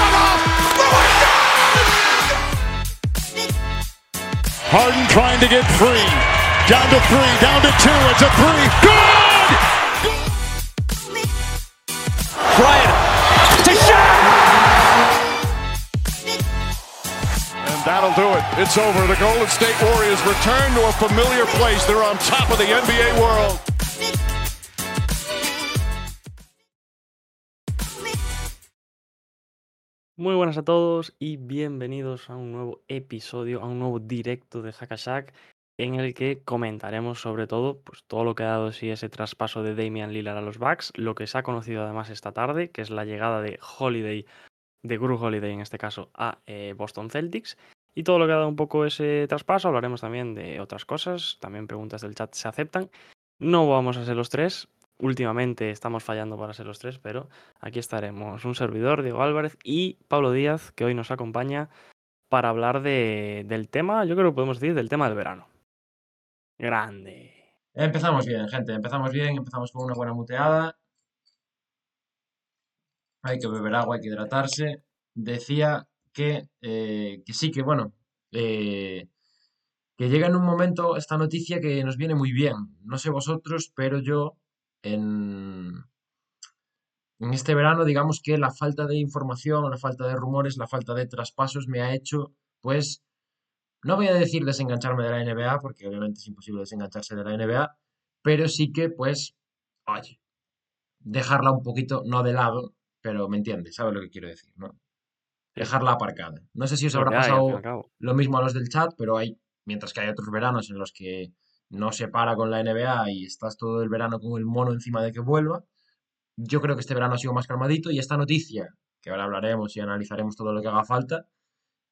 shot off. Harden trying to get free. Down to three, down to two. It's a three. Good! Bryant to shot. And that'll do it. It's over. The Golden State Warriors return to a familiar place. They're on top of the NBA world. Muy buenas a todos y bienvenidos a un nuevo episodio, a un nuevo directo de Hackashack en el que comentaremos sobre todo pues, todo lo que ha dado sí ese traspaso de Damian Lillard a los Bucks, lo que se ha conocido además esta tarde, que es la llegada de Holiday, de Guru Holiday en este caso, a eh, Boston Celtics. Y todo lo que ha dado un poco ese traspaso, hablaremos también de otras cosas, también preguntas del chat se aceptan. No vamos a ser los tres, últimamente estamos fallando para ser los tres, pero aquí estaremos. Un servidor, Diego Álvarez y Pablo Díaz, que hoy nos acompaña para hablar de, del tema, yo creo que podemos decir, del tema del verano. Grande. Empezamos bien, gente, empezamos bien, empezamos con una buena muteada. Hay que beber agua, hay que hidratarse. Decía que, eh, sí, que bueno, eh, que llega en un momento esta noticia que nos viene muy bien. No sé vosotros, pero yo en, en este verano, digamos que la falta de información, la falta de rumores, la falta de traspasos me ha hecho, pues, no voy a decir desengancharme de la NBA, porque obviamente es imposible desengancharse de la NBA, pero sí que, pues, oye, dejarla un poquito, no de lado, pero me entiendes, ¿sabes lo que quiero decir? ¿no? Dejarla aparcada. No sé si os habrá pasado lo mismo a los del chat, pero hay, mientras que hay otros veranos en los que no se para con la NBA y estás todo el verano con el mono encima de que vuelva, yo creo que este verano ha sido más calmadito y esta noticia, que ahora hablaremos y analizaremos todo lo que haga falta,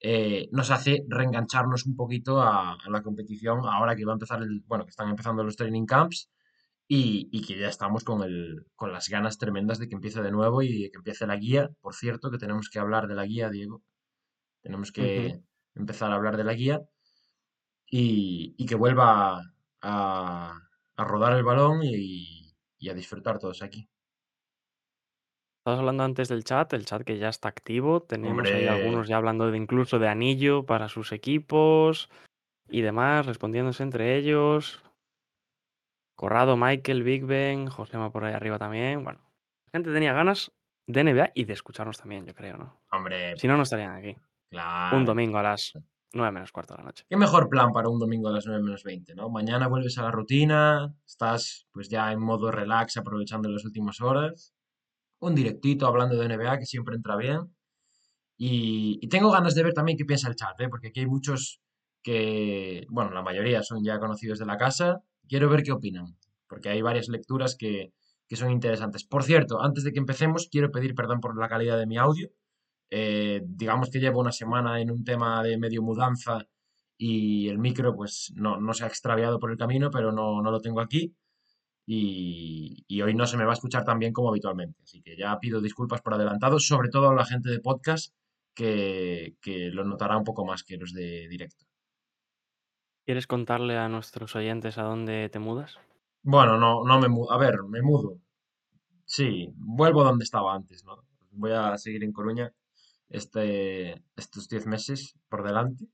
eh, nos hace reengancharnos un poquito a, a la competición ahora que va a empezar el, bueno, que están empezando los training camps y, y que ya estamos con, el, con las ganas tremendas de que empiece de nuevo y de que empiece la guía. Por cierto, que tenemos que hablar de la guía, Diego. Tenemos que empezar a hablar de la guía y, y que vuelva a, a rodar el balón y, y a disfrutar todos aquí. Estabas hablando antes del chat, el chat que ya está activo. Tenemos ahí algunos ya hablando de incluso de anillo para sus equipos y demás, respondiéndose entre ellos. Corrado, Michael, Big Ben, Josema por ahí arriba también. Bueno, la gente tenía ganas de NBA y de escucharnos también, yo creo, ¿no? hombre, Si no, no estarían aquí. Un claro. domingo a las 9 menos cuarto de la noche. ¿Qué mejor plan para un domingo a las 9 menos 20, ¿no? Mañana vuelves a la rutina, estás pues ya en modo relax, aprovechando las últimas horas. Un directito hablando de NBA que siempre entra bien. Y, y tengo ganas de ver también qué piensa el chat, ¿eh? Porque aquí hay muchos que, bueno, la mayoría son ya conocidos de la casa. Quiero ver qué opinan, porque hay varias lecturas que, que son interesantes. Por cierto, antes de que empecemos, quiero pedir perdón por la calidad de mi audio. Eh, digamos que llevo una semana en un tema de medio mudanza y el micro pues no, no se ha extraviado por el camino, pero no, no lo tengo aquí y, y hoy no se me va a escuchar tan bien como habitualmente. Así que ya pido disculpas por adelantado, sobre todo a la gente de podcast que, que lo notará un poco más que los de directo. ¿Quieres contarle a nuestros oyentes a dónde te mudas? Bueno, no, no me mudo. A ver, me mudo. Sí, vuelvo donde estaba antes, ¿no? Voy a seguir en Coruña este, estos 10 meses por delante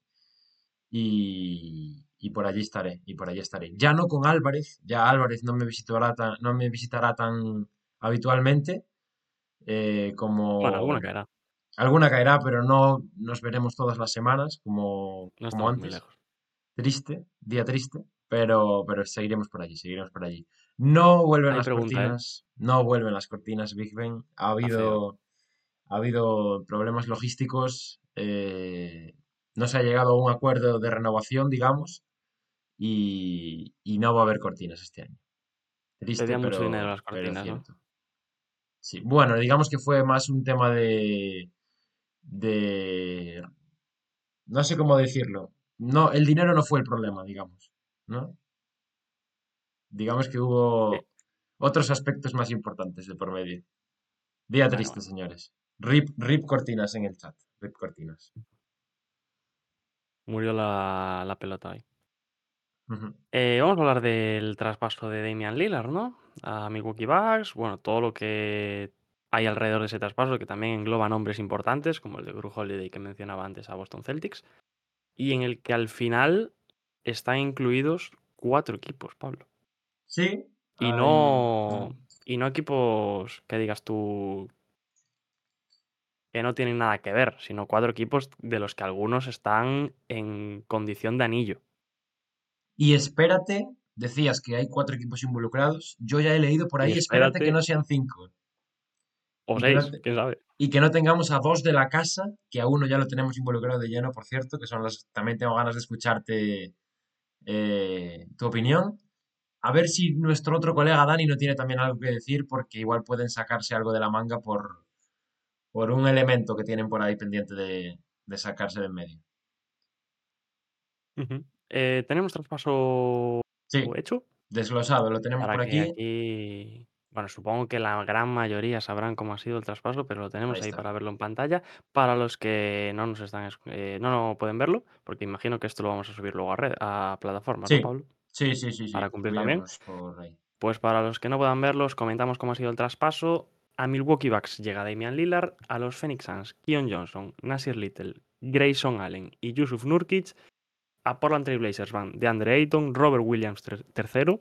y, y por allí estaré, y por allí estaré. Ya no con Álvarez, ya Álvarez no me visitará tan, no me visitará tan habitualmente eh, Bueno, alguna como caerá. alguna caerá, pero no nos veremos todas las semanas como, No como antes. Triste, día triste, pero, pero seguiremos por allí, seguiremos por allí. No vuelven Hay las pregunta, ¿eh? cortinas, no vuelven las cortinas Big Ben. Ha feo. Ha habido problemas logísticos, eh, no se ha llegado a un acuerdo de renovación, digamos, y, y no va a haber cortinas este año. Triste, mucho dinero las cortinas, ¿no? cierto. Sí, bueno, digamos que fue más un tema de, de, no sé cómo decirlo. No, el dinero no fue el problema, digamos, ¿no? Digamos que hubo otros aspectos más importantes de por medio. Día Bueno, triste, bueno. señores. Rip, rip cortinas en el chat. Rip cortinas. Murió la, la pelota ahí. Eh, vamos a hablar del traspaso de Damian Lillard, ¿no? A Milwaukee Bucks. Bueno, todo lo que hay alrededor de ese traspaso que también engloba nombres importantes, como el de Gru Holiday que mencionaba antes a Boston Celtics, y en el que al final están incluidos cuatro equipos, Pablo. Sí. Y no, y no equipos que digas tú que no tienen nada que ver, sino cuatro equipos de los que algunos están en condición de anillo. Y espérate, decías que hay cuatro equipos involucrados. Yo ya he leído por ahí, espérate, que no sean cinco. O Y que no seis, quién sabe. Y que no tengamos a dos de la casa, que a uno ya lo tenemos involucrado de lleno, por cierto, que son las. También tengo ganas de escucharte eh, tu opinión. A ver si nuestro otro colega Dani no tiene también algo que decir, porque igual pueden sacarse algo de la manga por, por un elemento que tienen por ahí pendiente de, de sacarse de en medio. Eh, tenemos traspaso Sí, hecho desglosado, lo tenemos para por aquí. aquí, bueno, supongo que la gran mayoría sabrán cómo ha sido el traspaso, pero lo tenemos Ahí para verlo en pantalla. Para los que no nos están, eh, no, no pueden verlo, porque imagino que esto lo vamos a subir luego a red, a plataformas, ¿no, Sí, Pablo? sí, sí, sí, sí. Para cumplir también. Pues para los que no puedan verlos, comentamos cómo ha sido el traspaso. A Milwaukee Bucks llega Damian Lillard, a los Phoenix Suns, Keon Johnson, Nasir Little, Grayson Allen y Yusuf Nurkic. A Portland Trail Blazers van DeAndre Ayton, Robert Williams tercero,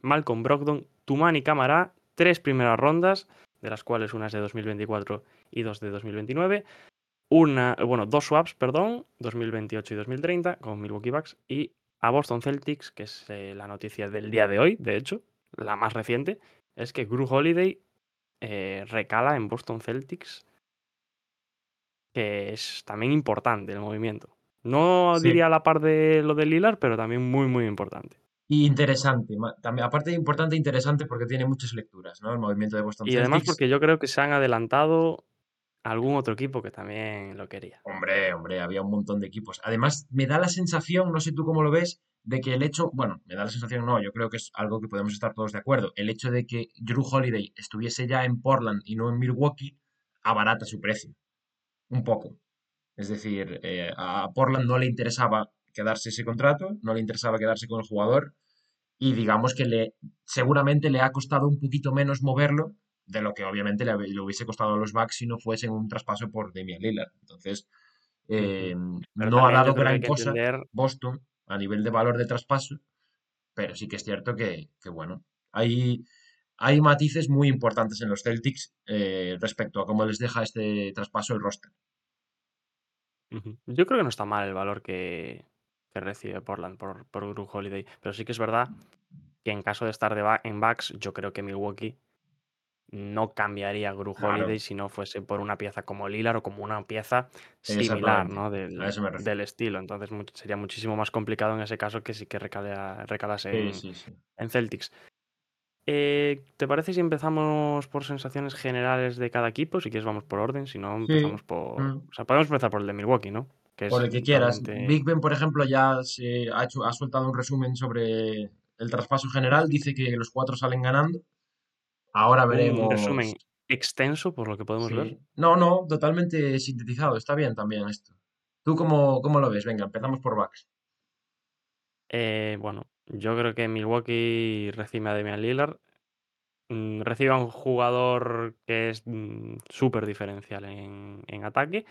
Malcolm Brogdon, Tumani Camara, tres primeras rondas, de las cuales una es de 2024 y dos de 2029. Una, bueno, dos swaps, perdón, 2028 y 2030 con Milwaukee Bucks y a Boston Celtics, que es eh, la noticia del día de hoy, de hecho, la más reciente, es que Gru Holiday eh, recala en Boston Celtics, que es también importante el movimiento. No Sí. diría a la par de lo de Lillard, pero también muy, muy importante. Y interesante, también, aparte de importante, interesante porque tiene muchas lecturas, ¿no? El movimiento de Boston Y además Celtics. porque yo creo que se han adelantado algún otro equipo que también lo quería. Hombre, hombre, había un montón de equipos. Además, me da la sensación, no sé tú cómo lo ves, de que el hecho, bueno, me da la sensación, no, yo creo que es algo que podemos estar todos de acuerdo. El hecho de que Drew Holiday estuviese ya en Portland y no en Milwaukee, abarata su precio. Un poco. Es decir, eh, a Portland no le interesaba quedarse ese contrato, no le interesaba quedarse con el jugador y digamos que le seguramente le ha costado un poquito menos moverlo de lo que obviamente le, hubiese costado a los Bucks si no fuesen un traspaso por Damian Lillard. Entonces, eh, Pero no ha dado gran cosa entender- Boston a nivel de valor de traspaso, pero sí que es cierto que, que, bueno, hay, hay matices muy importantes en los Celtics eh, respecto a cómo les deja este traspaso el roster. Yo creo que no está mal el valor que, que recibe Portland por, por Gru Holiday, pero sí que es verdad que en caso de estar de en backs, yo creo que Milwaukee no cambiaría a Gru Claro. Holiday si no fuese por una pieza como Lillard o como una pieza similar. ¿no? Del, del estilo. Entonces sería muchísimo más complicado en ese caso que sí que recala- recalase en, Sí, sí, sí. en Celtics. Eh, ¿Te parece si empezamos por sensaciones generales de cada equipo? Si quieres vamos por orden, si no empezamos por... Mm. O sea, podemos empezar por el de Milwaukee, ¿no? Que Por el que quieras. totalmente- Big Ben, por ejemplo, ya se ha, hecho, ha soltado un resumen sobre el traspaso general. Dice que los cuatro salen ganando. Ahora veremos. Un resumen extenso, por lo que podemos Sí. ver. No, no, totalmente sintetizado. Está bien también esto. ¿Tú cómo, cómo lo ves? Venga, empezamos por Bucks. Eh, bueno, yo creo que Milwaukee recibe a Damian Lillard. mm, Recibe a un jugador que es mm, súper diferencial en, en ataque.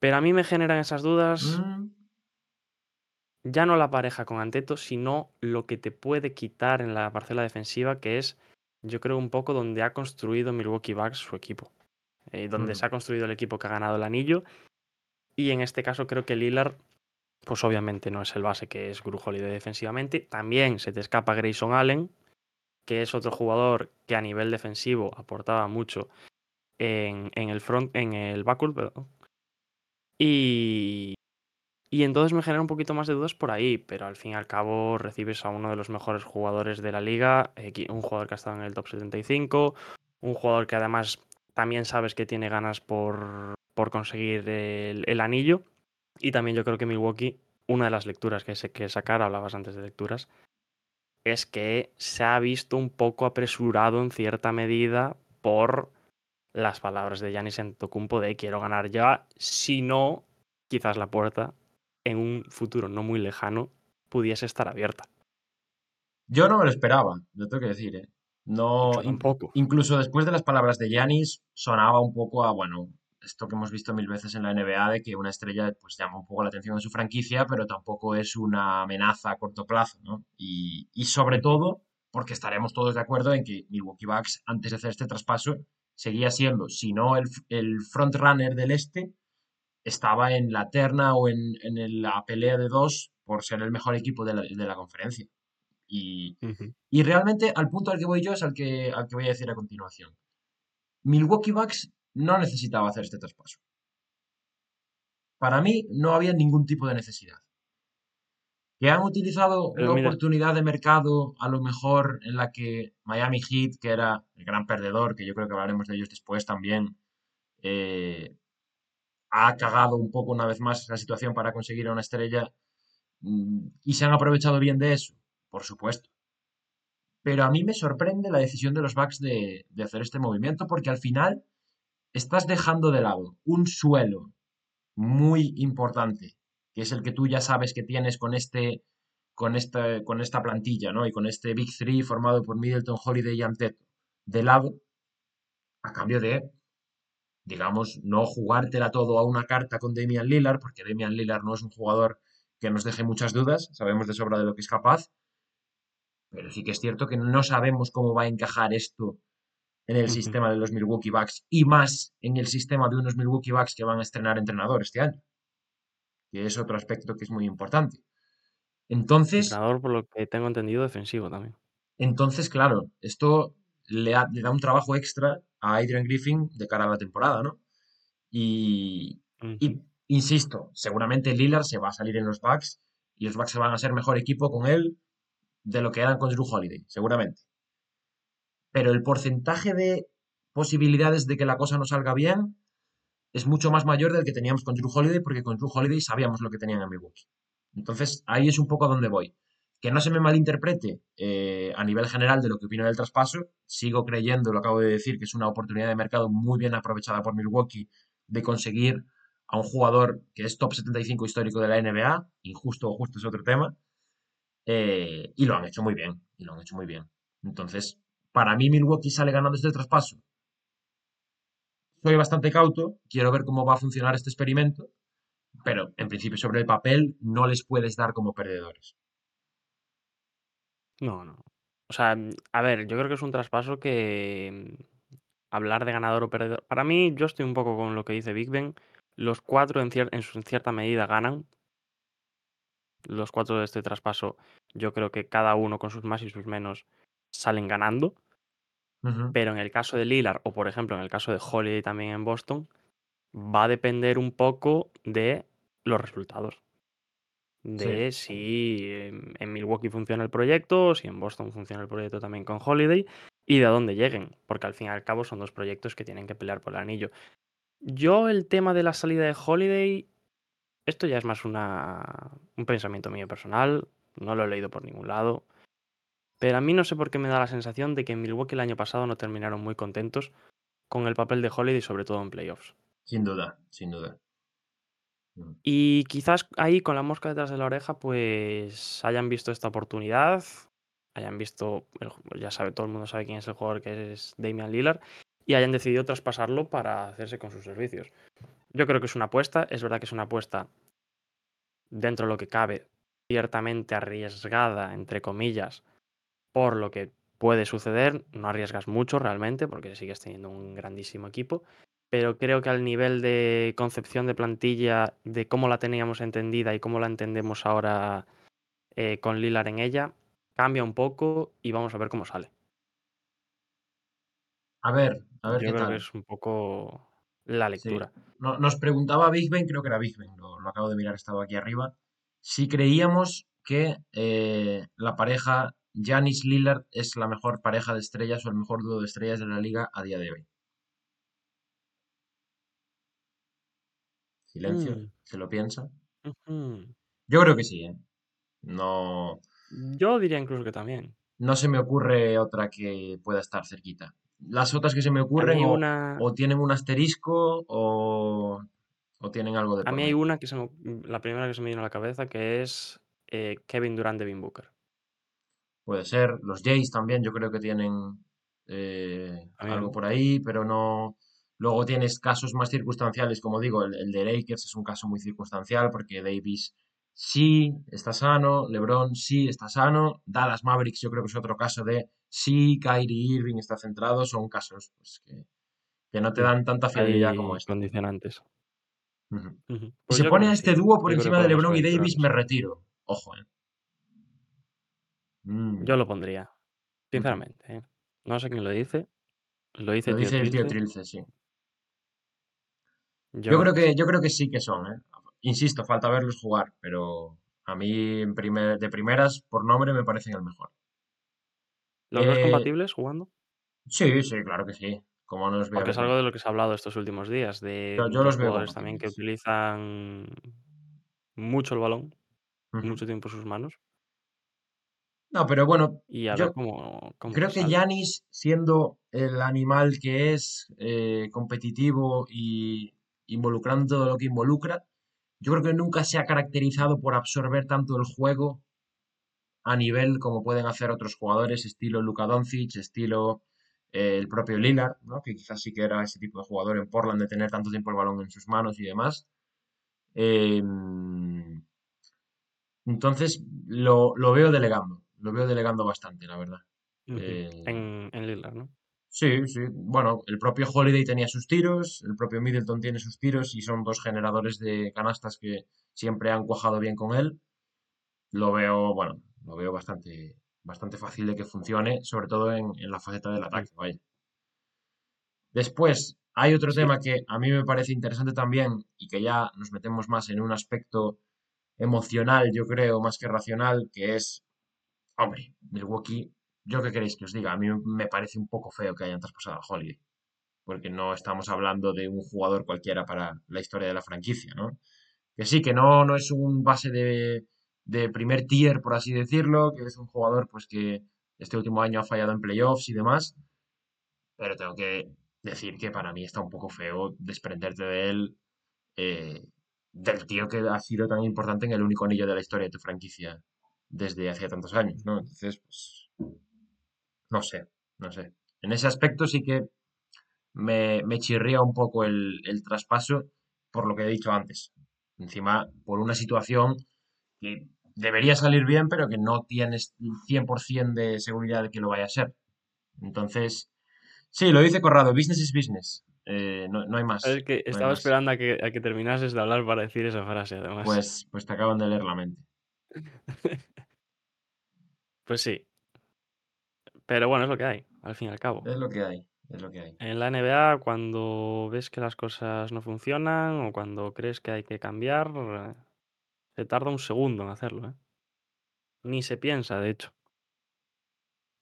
Pero a mí me generan esas dudas Mm, ya no la pareja con Anteto, sino lo que te puede quitar en la parcela defensiva, que es, yo creo, un poco donde ha construido Milwaukee Bucks su equipo. eh, donde Mm. se ha construido el equipo que ha ganado el anillo. Y en este caso creo que Lillard, pues obviamente no es el base que es Gru Holiday defensivamente. También se te escapa Grayson Allen, que es otro jugador que a nivel defensivo aportaba mucho en, en el front, en el backcourt, perdón. Y, y entonces me genera un poquito más de dudas por ahí, pero al fin y al cabo recibes a uno de los mejores jugadores de la liga, un jugador que ha estado en el top 75, un jugador que además también sabes que tiene ganas por, por conseguir el, el anillo. Y también yo creo que Milwaukee, una de las lecturas que sé que sacar, hablabas antes de lecturas, es que se ha visto un poco apresurado en cierta medida por las palabras de Giannis Antetokounmpo de quiero ganar ya, si no, quizás la puerta en un futuro no muy lejano pudiese estar abierta. Yo no me lo esperaba, lo tengo que decir, ¿eh? No, tampoco. incluso después de las palabras de Giannis, sonaba un poco a, bueno, esto que hemos visto mil veces en la NBA, de que una estrella pues llama un poco la atención de su franquicia, pero tampoco es una amenaza a corto plazo, ¿no? Y, y sobre todo, porque estaremos todos de acuerdo en que Milwaukee Bucks, antes de hacer este traspaso, seguía siendo, si no el, el frontrunner del este, estaba en la terna o en, en la pelea de dos por ser el mejor equipo de la, de la conferencia. Y, y realmente al punto al que voy yo es al que, al que voy a decir a continuación. Milwaukee Bucks no necesitaba hacer este traspaso. Para mí no había ningún tipo de necesidad. Que han utilizado Pero una mira, oportunidad de mercado a lo mejor en la que Miami Heat, que era el gran perdedor, que yo creo que hablaremos de ellos después también, eh, ha cagado un poco una vez más la situación para conseguir a una estrella mm, y se han aprovechado bien de eso, por supuesto. Pero a mí me sorprende la decisión de los Bucks de, de hacer este movimiento porque al final estás dejando de lado un suelo muy importante, que es el que tú ya sabes que tienes con este con esta, con esta plantilla, ¿no? Y con este Big Three formado por Middleton, Holiday y Anteto, de lado, a cambio de, digamos, no jugártela todo a una carta con Damian Lillard, porque Damian Lillard no es un jugador que nos deje muchas dudas, sabemos de sobra de lo que es capaz, pero sí que es cierto que no sabemos cómo va a encajar esto en el sistema de los Milwaukee Bucks y más en el sistema de unos Milwaukee Bucks que van a estrenar entrenador este año, que es otro aspecto que es muy importante. Entonces, entrenador, por lo que tengo entendido, defensivo también. entonces, claro, esto le, ha- le da un trabajo extra a Adrian Griffin de cara a la temporada, ¿no? Y, insisto, seguramente Lillard se va a salir en los Bucks y los Bucks se van a ser mejor equipo con él de lo que eran con Drew Holiday, seguramente. Pero el porcentaje de posibilidades de que la cosa no salga bien es mucho más mayor del que teníamos con Drew Holiday, porque con Drew Holiday sabíamos lo que tenían en Milwaukee. Entonces, ahí es un poco a donde voy. Que no se me malinterprete eh, a nivel general de lo que opino del traspaso. Sigo creyendo, lo acabo de decir, que es una oportunidad de mercado muy bien aprovechada por Milwaukee de conseguir a un jugador que es top 75 histórico de la NBA. Injusto o justo es otro tema. eh, y lo han hecho muy bien. Y lo han hecho muy bien. Entonces, para mí Milwaukee sale ganando este traspaso. Soy bastante cauto, quiero ver cómo va a funcionar este experimento, pero en principio sobre el papel no les puedes dar como perdedores. No, no. O sea, mm, a ver, yo creo que es un traspaso que mm, hablar de ganador o perdedor. Para mí, yo estoy un poco con lo que dice Big Ben. Los cuatro en, cier- en su- en cierta medida ganan. Los cuatro de este traspaso, yo creo que cada uno con sus más y sus menos salen ganando. Ujú. Pero en el caso de Lillard, o por ejemplo en el caso de Holiday también en Boston, va a depender un poco de los resultados. Sí, De si en Milwaukee funciona el proyecto, si en Boston funciona el proyecto también con Holiday y de dónde lleguen, porque al fin y al cabo son dos proyectos que tienen que pelear por el anillo. Yo el tema de la salida de Holiday, esto ya es más una, un pensamiento mío personal, no lo he leído por ningún lado, pero a mí no sé por qué me da la sensación de que en Milwaukee el año pasado no terminaron muy contentos con el papel de Holiday, sobre todo en playoffs. sin duda, sin duda. Mm. Y quizás ahí con la mosca detrás de la oreja, pues hayan visto esta oportunidad, hayan visto, ya sabe, todo el mundo sabe quién es el jugador que es Damian Lillard, y hayan decidido traspasarlo para hacerse con sus servicios. Yo creo que es una apuesta, es verdad que es una apuesta dentro de lo que cabe, ciertamente arriesgada, entre comillas, por lo que puede suceder. No arriesgas mucho realmente, porque sigues teniendo un grandísimo equipo. Pero creo que al nivel de concepción de plantilla, de cómo la teníamos entendida y cómo la entendemos ahora eh, con Lilar en ella, cambia un poco y vamos a ver cómo sale. A ver, a ver Yo qué creo que tal. es un poco la Sí. lectura. No- nos preguntaba Big Ben, creo que era Big Ben, lo, lo acabo de mirar, estaba aquí arriba, si creíamos que eh, la pareja Giannis Lillard es la mejor pareja de estrellas o el mejor dúo de estrellas de la liga a día de hoy. Silencio, Mm, se lo piensa. Yo creo que sí, ¿eh? No, Yo diría incluso que también. no se me ocurre otra que pueda estar cerquita. Las otras que se me ocurren o, una, o tienen un asterisco o, o tienen algo de a mí hay una que se me- la primera que se me vino a la cabeza que es eh, Kevin Durant Devin Booker. Puede ser. Los Jays también yo creo que tienen eh, algo por ahí, pero no. Luego tienes casos más circunstanciales, como digo, el, el de Lakers es un caso muy circunstancial porque Davis sí está sano, LeBron sí está sano, Dallas Mavericks yo creo que es otro caso de sí, Kyrie Irving está centrado, son casos pues, que, que no te dan tanta fiabilidad como este. condicionantes. Si Pues se pone a este dúo por encima de LeBron y Davis, me retiro. Ojo, eh. Mm, Yo lo pondría, sinceramente. ¿eh? No sé quién lo dice. Lo dice Lo Tío dice el tío. Trilce, sí. Yo Yo creo que sí. que, yo creo que sí que son, ¿eh? Insisto, falta verlos jugar, pero a mí en primer- de primeras, por nombre, me parecen el mejor. ¿Los Eh, compatibles jugando? sí, sí, claro que sí. ¿Cómo no los Porque es algo de lo que se ha hablado estos últimos días, de Yo, yo los veo jugadores también que utilizan mucho el balón, mucho tiempo en sus manos, No, pero bueno, y a yo ver cómo, cómo creo que. Yanis, siendo el animal que es, eh, competitivo y involucrando todo lo que involucra, yo creo que nunca se ha caracterizado por absorber tanto el juego a nivel como pueden hacer otros jugadores, estilo Luka Doncic, estilo eh, el propio Lillard, ¿no? que quizás sí que era ese tipo de jugador en Portland de tener tanto tiempo el balón en sus manos y demás. Em, entonces lo, lo veo delegando, lo veo delegando bastante, la verdad. Eh, En, en Lillard, ¿no? Sí, sí. Bueno, el propio Holiday tenía sus tiros, el propio Middleton tiene sus tiros y son dos generadores de canastas que siempre han cuajado bien con él. Lo veo, bueno, lo veo bastante, bastante fácil de que funcione, sobre todo en, en la faceta del ataque, vaya. Después, hay otro Sí, tema que a mí me parece interesante también y que ya nos metemos más en un aspecto emocional, yo creo, más que racional, que es, hombre, Milwaukee, ¿yo qué queréis que os diga? A mí me parece un poco feo que hayan traspasado a Holiday, porque no estamos hablando de un jugador cualquiera para la historia de la franquicia, ¿no? Que sí, que no, no es un base de, de primer tier, por así decirlo, que es un jugador pues que este último año ha fallado en playoffs y demás, pero tengo que decir que para mí está un poco feo desprenderte de él, eh, del tío que ha sido tan importante en el único anillo de la historia de tu franquicia desde hacía tantos años, ¿no? Entonces, pues, no sé, no sé. En ese aspecto sí que me, me chirría un poco el, el traspaso por lo que he dicho antes. Encima, por una situación que debería salir bien, pero que no tienes 100% de seguridad de que lo vaya a ser. Entonces, sí, lo dice Corrado, business is business. Eh, no, no hay más. es que no estaba más. esperando a que, a que terminases de hablar para decir esa frase, además. Pues, pues te acaban de leer la mente. Pues sí. Pero bueno, es lo que hay, al fin y al cabo. Es lo que hay, es lo que hay. En la NBA, cuando ves que las cosas no funcionan o cuando crees que hay que cambiar, eh, se tarda un segundo en hacerlo, ¿eh? Ni se piensa, de hecho.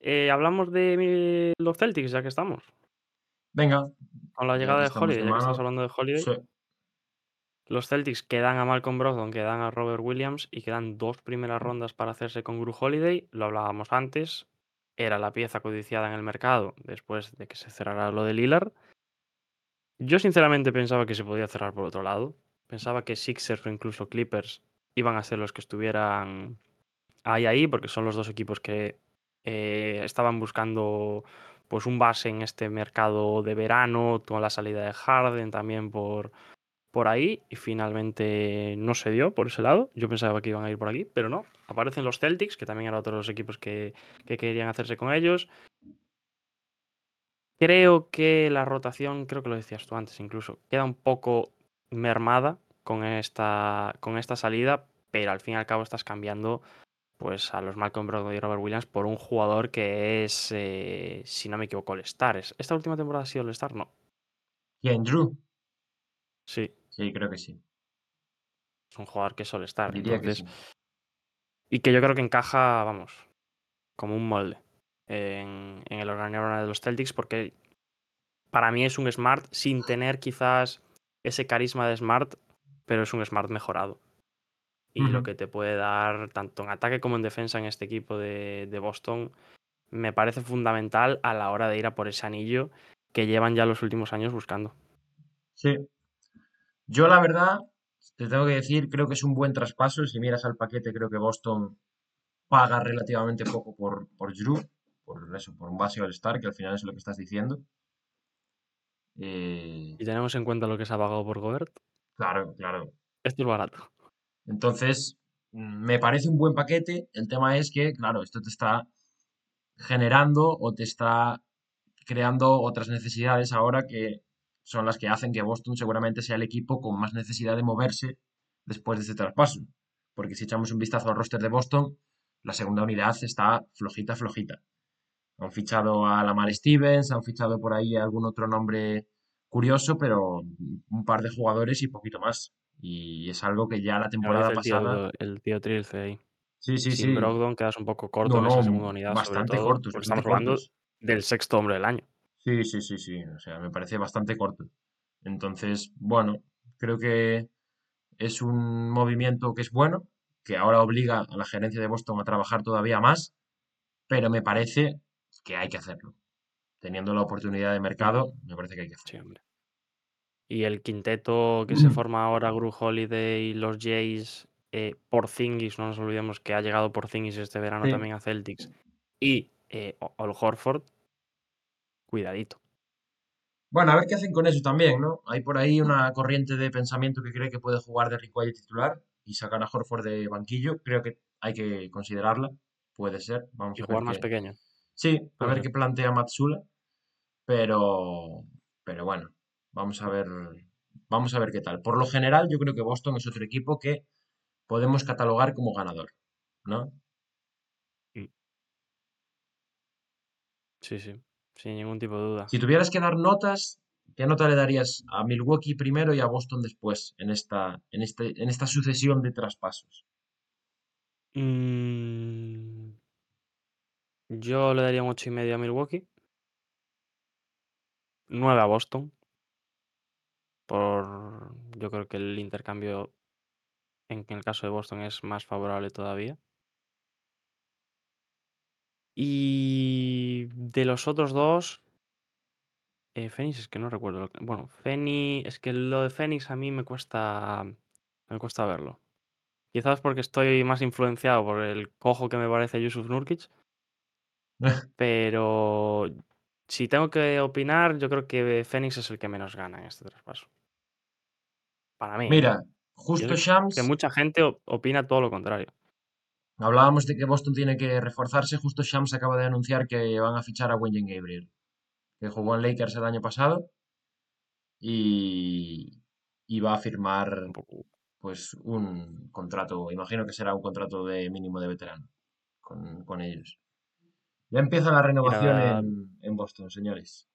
Eh, hablamos de mi- los Celtics, ya que estamos. Venga, Con la llegada de estamos de Holiday, ya que estás mano, hablando de Holiday. sí, Los Celtics quedan a Malcolm Brogdon, quedan a Robert Williams y quedan dos primeras rondas para hacerse con Gru Holiday. Lo hablábamos antes. Era la pieza codiciada en el mercado después de que se cerrara lo de Lillard. Yo sinceramente pensaba que se podía cerrar por otro lado. Pensaba que Sixers o incluso Clippers iban a ser los que estuvieran ahí ahí, porque son los dos equipos que eh, estaban buscando pues un base en este mercado de verano, con la salida de Harden también por, por ahí, y finalmente no se dio por ese lado. Yo pensaba que iban a ir por aquí, pero no. Aparecen los Celtics, que también eran otros equipos que, que querían hacerse con ellos. Creo que la rotación, creo que lo decías tú antes incluso, queda un poco mermada con esta, con esta salida, pero al fin y al cabo estás cambiando pues a los Malcolm Brogdon y Robert Williams por un jugador que es, eh, si no me equivoco, el Star. ¿Esta última temporada ha sido el Star? No. ¿Quién, Drew? Sí, Sí, creo que sí. es un jugador que es All Star. Diría que Entonces, sí. Y que yo creo que encaja, vamos, como un molde en, en el organigrama de los Celtics, porque para mí es un Smart sin tener quizás ese carisma de Smart, pero es un Smart mejorado. Y lo que te puede dar, tanto en ataque como en defensa, en este equipo de, de Boston, me parece fundamental a la hora de ir a por ese anillo que llevan ya los últimos años buscando. Sí. Yo, la verdad, te tengo que decir, creo que es un buen traspaso. Si miras al paquete, creo que Boston paga relativamente poco por, por Drew, por eso, por un base All-Star, que al final es lo que estás diciendo. Eh, Y tenemos en cuenta lo que se ha pagado por Gobert. claro, claro. Esto es barato. Entonces, me parece un buen paquete. El tema es que, claro, esto te está generando o te está creando otras necesidades ahora que son las que hacen que Boston seguramente sea el equipo con más necesidad de moverse después de este traspaso. Porque si echamos un vistazo al roster de Boston, la segunda unidad está flojita, flojita. Han fichado a Lamar Stevens, han fichado por ahí algún otro nombre curioso, pero un par de jugadores y poquito más. Y es algo que ya la temporada el tío, pasada. el tío Trilce ahí. Sí, sí, Sin sí. Brogdon quedas un poco corto No, en esa segunda unidad, sobre bastante todo, cortos, porque bastante estamos hablando cortos. del sexto hombre del año. Sí, sí, sí, sí. O sea, me parece bastante corto. Entonces, bueno, creo que es un movimiento que es bueno, que ahora obliga a la gerencia de Boston a trabajar todavía más, pero me parece que hay que hacerlo. Teniendo la oportunidad de mercado, me parece que hay que Sí, hacerlo. hombre. Y el quinteto que se Mm. forma ahora, Gru Holiday, los Jays, eh, Porzingis, no nos olvidemos que ha llegado Porzingis este verano Sí. también a Celtics, y eh, O- Al Horford, cuidadito. Bueno, a ver qué hacen con eso también, ¿no? Hay por ahí una corriente de pensamiento que cree que puede jugar de White titular y sacar a Horford de banquillo. Creo que hay que considerarla. Puede ser. Vamos Y a ver jugar más qué. pequeño. Sí, a ver qué plantea Matsula. Pero, pero bueno, vamos a ver, vamos a ver qué tal. Por lo general, yo creo que Boston es otro equipo que podemos catalogar como ganador, ¿no? Sí, sí, sin ningún tipo de duda. Si tuvieras que dar notas, ¿qué nota le darías a Milwaukee primero y a Boston después en esta, en este, en esta sucesión de traspasos? Mm, yo le daría un ocho y medio a Milwaukee. 9 a Boston. Por yo creo que el intercambio en el caso de Boston es más favorable todavía. Y de los otros dos, eh, Phoenix es que no recuerdo. lo que- Bueno, Phoenix, es que lo de Phoenix a mí me cuesta, me cuesta verlo. Quizás porque estoy más influenciado por el cojo que me parece Yusuf Nurkic, pero si tengo que opinar, yo creo que Phoenix es el que menos gana en este traspaso. Para mí, ¿eh? Mira, justo eso que Shams, mucha gente opina todo lo contrario. Hablábamos de que Boston tiene que reforzarse, justo Shams acaba de anunciar que van a fichar a Wenyen Gabriel, que jugó en Lakers el año pasado y, y va a firmar pues un contrato, imagino que será un contrato de mínimo de veterano con, con ellos. Ya empieza la renovación en, en Boston, señores.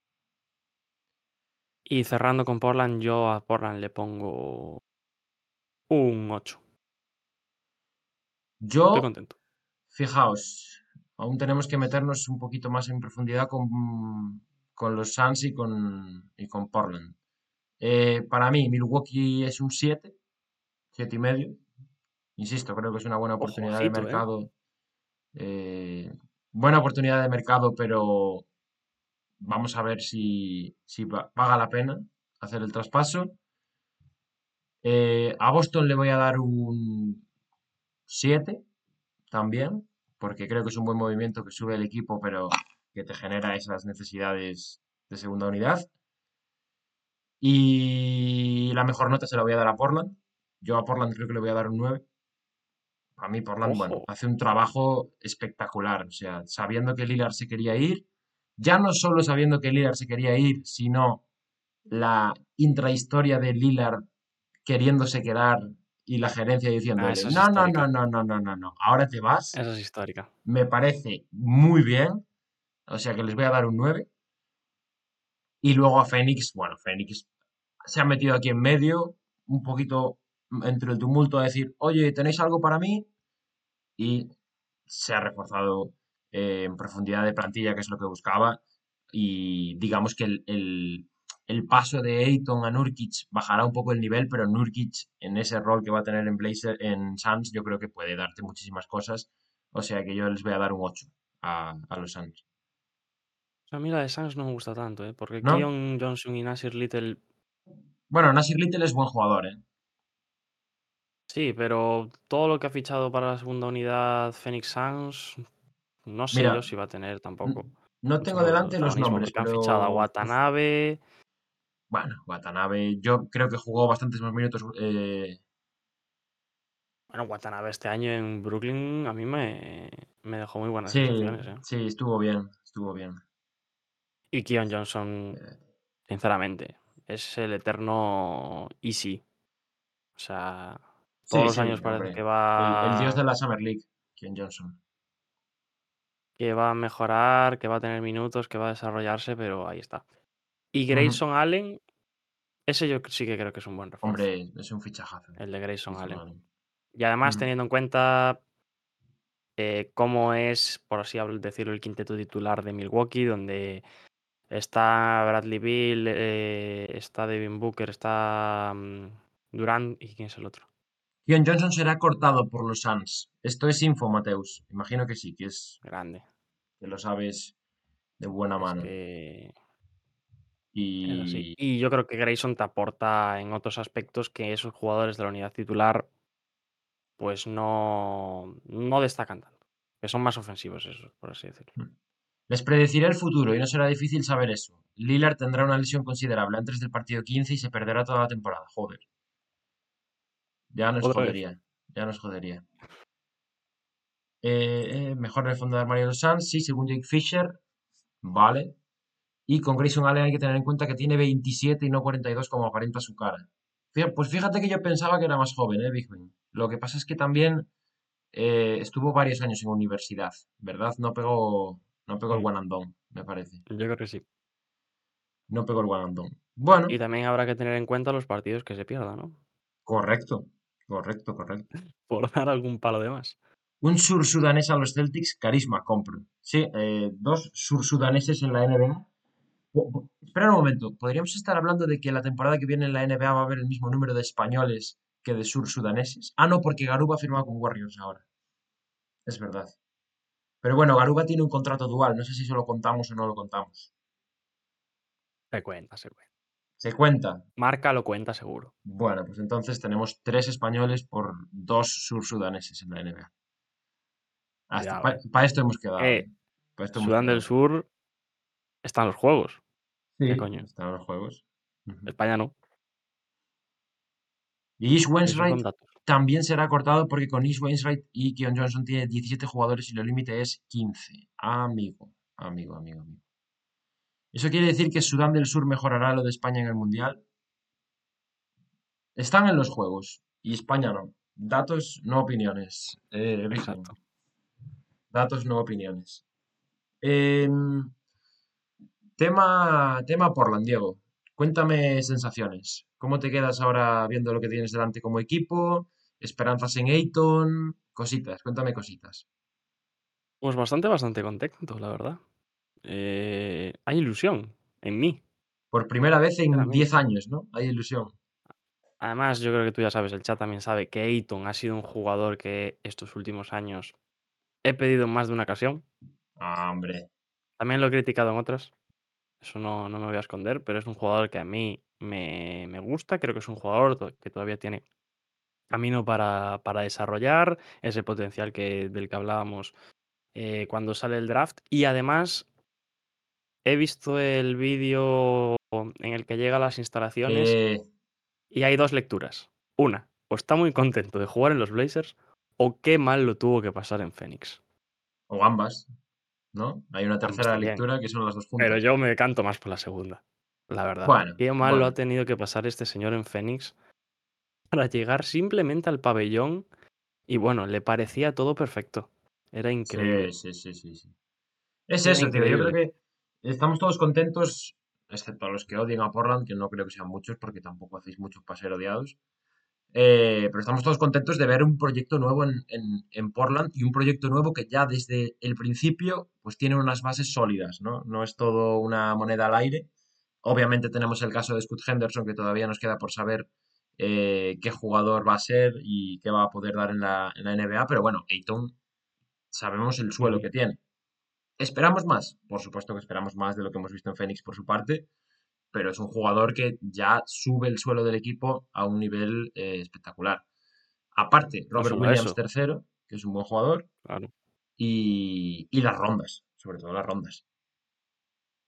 y cerrando con Portland, yo a Portland le pongo un 8. Estoy Yo, contento. fijaos, aún tenemos que meternos un poquito más en profundidad con, con los Suns y con, y con Portland. Eh, para mí, Milwaukee es un 7, 7 y medio. Insisto, creo que es una buena oportunidad de ojito, ¿eh? mercado. eh, buena oportunidad de mercado, pero vamos a ver si, si paga la pena hacer el traspaso. A Boston le voy a dar un 7 también, porque creo que es un buen movimiento que sube el equipo, pero que te genera esas necesidades de segunda unidad. Y la mejor nota se la voy a dar a Portland. Yo a Portland creo que le voy a dar un 9. A mí Portland, bueno, hace un trabajo espectacular. O sea, sabiendo que Lillard se quería ir, ya no solo sabiendo que Lillard se quería ir, sino la intrahistoria de Lillard queriéndose quedar y la gerencia Ah, esa es no, no, no, no, no, no, no, no, ahora te vas. Esa es histórica. Me parece muy bien. O sea que les voy a dar un 9. Y luego a Fénix, bueno, Fénix se ha metido aquí en medio, un poquito entre el tumulto a decir, oye, ¿tenéis algo para mí? Y se ha reforzado eh, en profundidad de plantilla, que es lo que buscaba. Y digamos que el, el- el paso de Ayton a Nurkic bajará un poco el nivel, pero Nurkic en ese rol que va a tener en Blazer, en Suns, yo creo que puede darte muchísimas cosas. O sea que yo les voy a dar un 8 a, a los Suns. A mí la de Suns no me gusta tanto, ¿eh? Porque ¿No? Keon Johnson y Nasir Little, Bueno, Nasir Little es buen jugador, ¿eh? sí, pero todo lo que ha fichado para la segunda unidad Phoenix Suns No sé Mira, yo si va a tener tampoco. no tengo delante los nombres, porque han fichado a pero Watanabe. Bueno, Watanabe, yo creo que jugó bastantes más minutos. eh, Bueno, Watanabe este año en Brooklyn a mí me, me dejó muy buenas sí, sensaciones. ¿eh? sí, estuvo bien, estuvo bien. Y Keon Johnson, Eh, sinceramente, es el eterno easy. O sea, Sí, todos los sí, años parece que El, el dios de va, la Summer League, Ken Johnson. que va a mejorar, que va a tener minutos, que va a desarrollarse, pero ahí está. Y. Grayson Allen, ese yo sí que creo que es un buen refuerzo. Hombre, es un fichajazo. El de Grayson Allen. Allen. Y además, teniendo en cuenta eh, cómo es, por así decirlo, el quinteto titular de Milwaukee, donde está Bradley Bill, eh, está Devin Booker, está mm, Durant y quién es el otro. Johnson será cortado por los Suns. Esto es info, Mateus. Imagino que sí, que es Grande. que lo sabes de buena mano. es. Y Y yo creo que Grayson te aporta en otros aspectos que esos jugadores de la unidad titular pues no, no destacan tanto. Que son más ofensivos esos, por así decirlo. les predeciré el futuro y no será difícil saber eso. Lillard tendrá una lesión considerable antes del partido 15 y se perderá toda la temporada. Joder. Ya nos Otra vez. jodería. Ya nos jodería. Eh, eh, mejor en el fondo de armario de los Suns, sí, según Jake Fisher. Vale. Y con Grayson Allen hay que tener en cuenta que tiene 27 y no 42 como aparenta su cara. Pues fíjate que yo pensaba que era más joven, ¿eh, Big Ben? Lo que pasa es que también eh, estuvo varios años en universidad, ¿verdad? No pegó, no pegó el one and done, me parece. Yo creo que sí. No pegó el one and done. Bueno, Y también habrá que tener en cuenta los partidos que se pierdan, ¿no? correcto, correcto, correcto. Por dar algún palo de más. Un sur-sudanés a los Celtics, carisma, compro. Sí, eh, dos sur-sudaneses en la NBA. Espera un momento, ¿podríamos estar hablando de que la temporada que viene en la NBA va a haber el mismo número de españoles que de sur-sudaneses? Ah, no, porque Garuba ha firmado con Warriors ahora. Es verdad. Pero bueno, Garuba tiene un contrato dual, no sé si se lo contamos o no lo contamos. Se cuenta, se cuenta. ¿Se cuenta? Marca lo cuenta seguro. Bueno, pues entonces tenemos tres españoles por dos sur-sudaneses en la NBA. Para eh. esto hemos quedado. Eh, ¿eh? Pa' esto hemos Sudán del. Sur están los juegos. Sí, ¿Qué coño? están los juegos. España no. Y Ish datos. también será cortado porque con Ish Wainwright y Keon Johnson tiene 17 jugadores y el límite es 15. Amigo, amigo, amigo, amigo. ¿Eso quiere decir que Sudán del Sur mejorará lo de España en el Mundial? Están en los juegos y España no. Datos, no opiniones. Eh. Exacto. Datos, no opiniones. Em, tema, tema Portland, Diego. Cuéntame sensaciones. ¿Cómo te quedas ahora viendo lo que tienes delante como equipo? ¿Esperanzas en Ayton? Cositas, cuéntame cositas. Pues bastante, bastante contento, la verdad. Eh, hay ilusión en mí, Por primera vez en sinceramente. 10 años, ¿no? Hay ilusión. Además, yo creo que tú ya sabes, el chat también sabe que Ayton ha sido un jugador que estos últimos años he pedido en más de una ocasión. Ah, hombre. También lo he criticado en otras. Eso no, no me voy a esconder, pero es un jugador que a mí me, me gusta. Creo que es un jugador to- que todavía tiene camino para, para desarrollar ese potencial que, del que hablábamos eh, cuando sale el draft. Y además, he visto el vídeo en el que llega a las instalaciones Eh, y hay dos lecturas. Una, o está muy contento de jugar en los Blazers, o qué mal lo tuvo que pasar en Phoenix. o ambas, ¿no? Hay una tercera también. lectura que son las dos juntas. Pero yo me canto más por la segunda, la verdad. Bueno, Qué mal lo ha tenido que pasar este señor en Phoenix para llegar simplemente al pabellón y bueno, le parecía todo perfecto. Era increíble. Sí, sí, sí, sí, sí. Es Era eso, tío. Yo creo que estamos todos contentos, excepto a los que odian a Portland, que no creo que sean muchos, porque tampoco hacéis muchos para ser odiados. Eh, pero estamos todos contentos de ver un proyecto nuevo en, en- Portland y un proyecto nuevo que ya desde el principio pues tiene unas bases sólidas, ¿no? No es todo una moneda al aire. Obviamente tenemos el caso de Scott Henderson que todavía nos queda por saber eh, qué jugador va a ser y qué va a poder dar en la, en la NBA, pero bueno, Ayton sabemos el suelo que tiene. ¿Esperamos más? Por supuesto que esperamos más de lo que hemos visto en Phoenix por su parte, pero es un jugador que ya sube el suelo del equipo a un nivel eh, espectacular. Aparte, No Robert Williams tercero, que es un buen jugador, claro. y, y las rondas, sobre todo las rondas.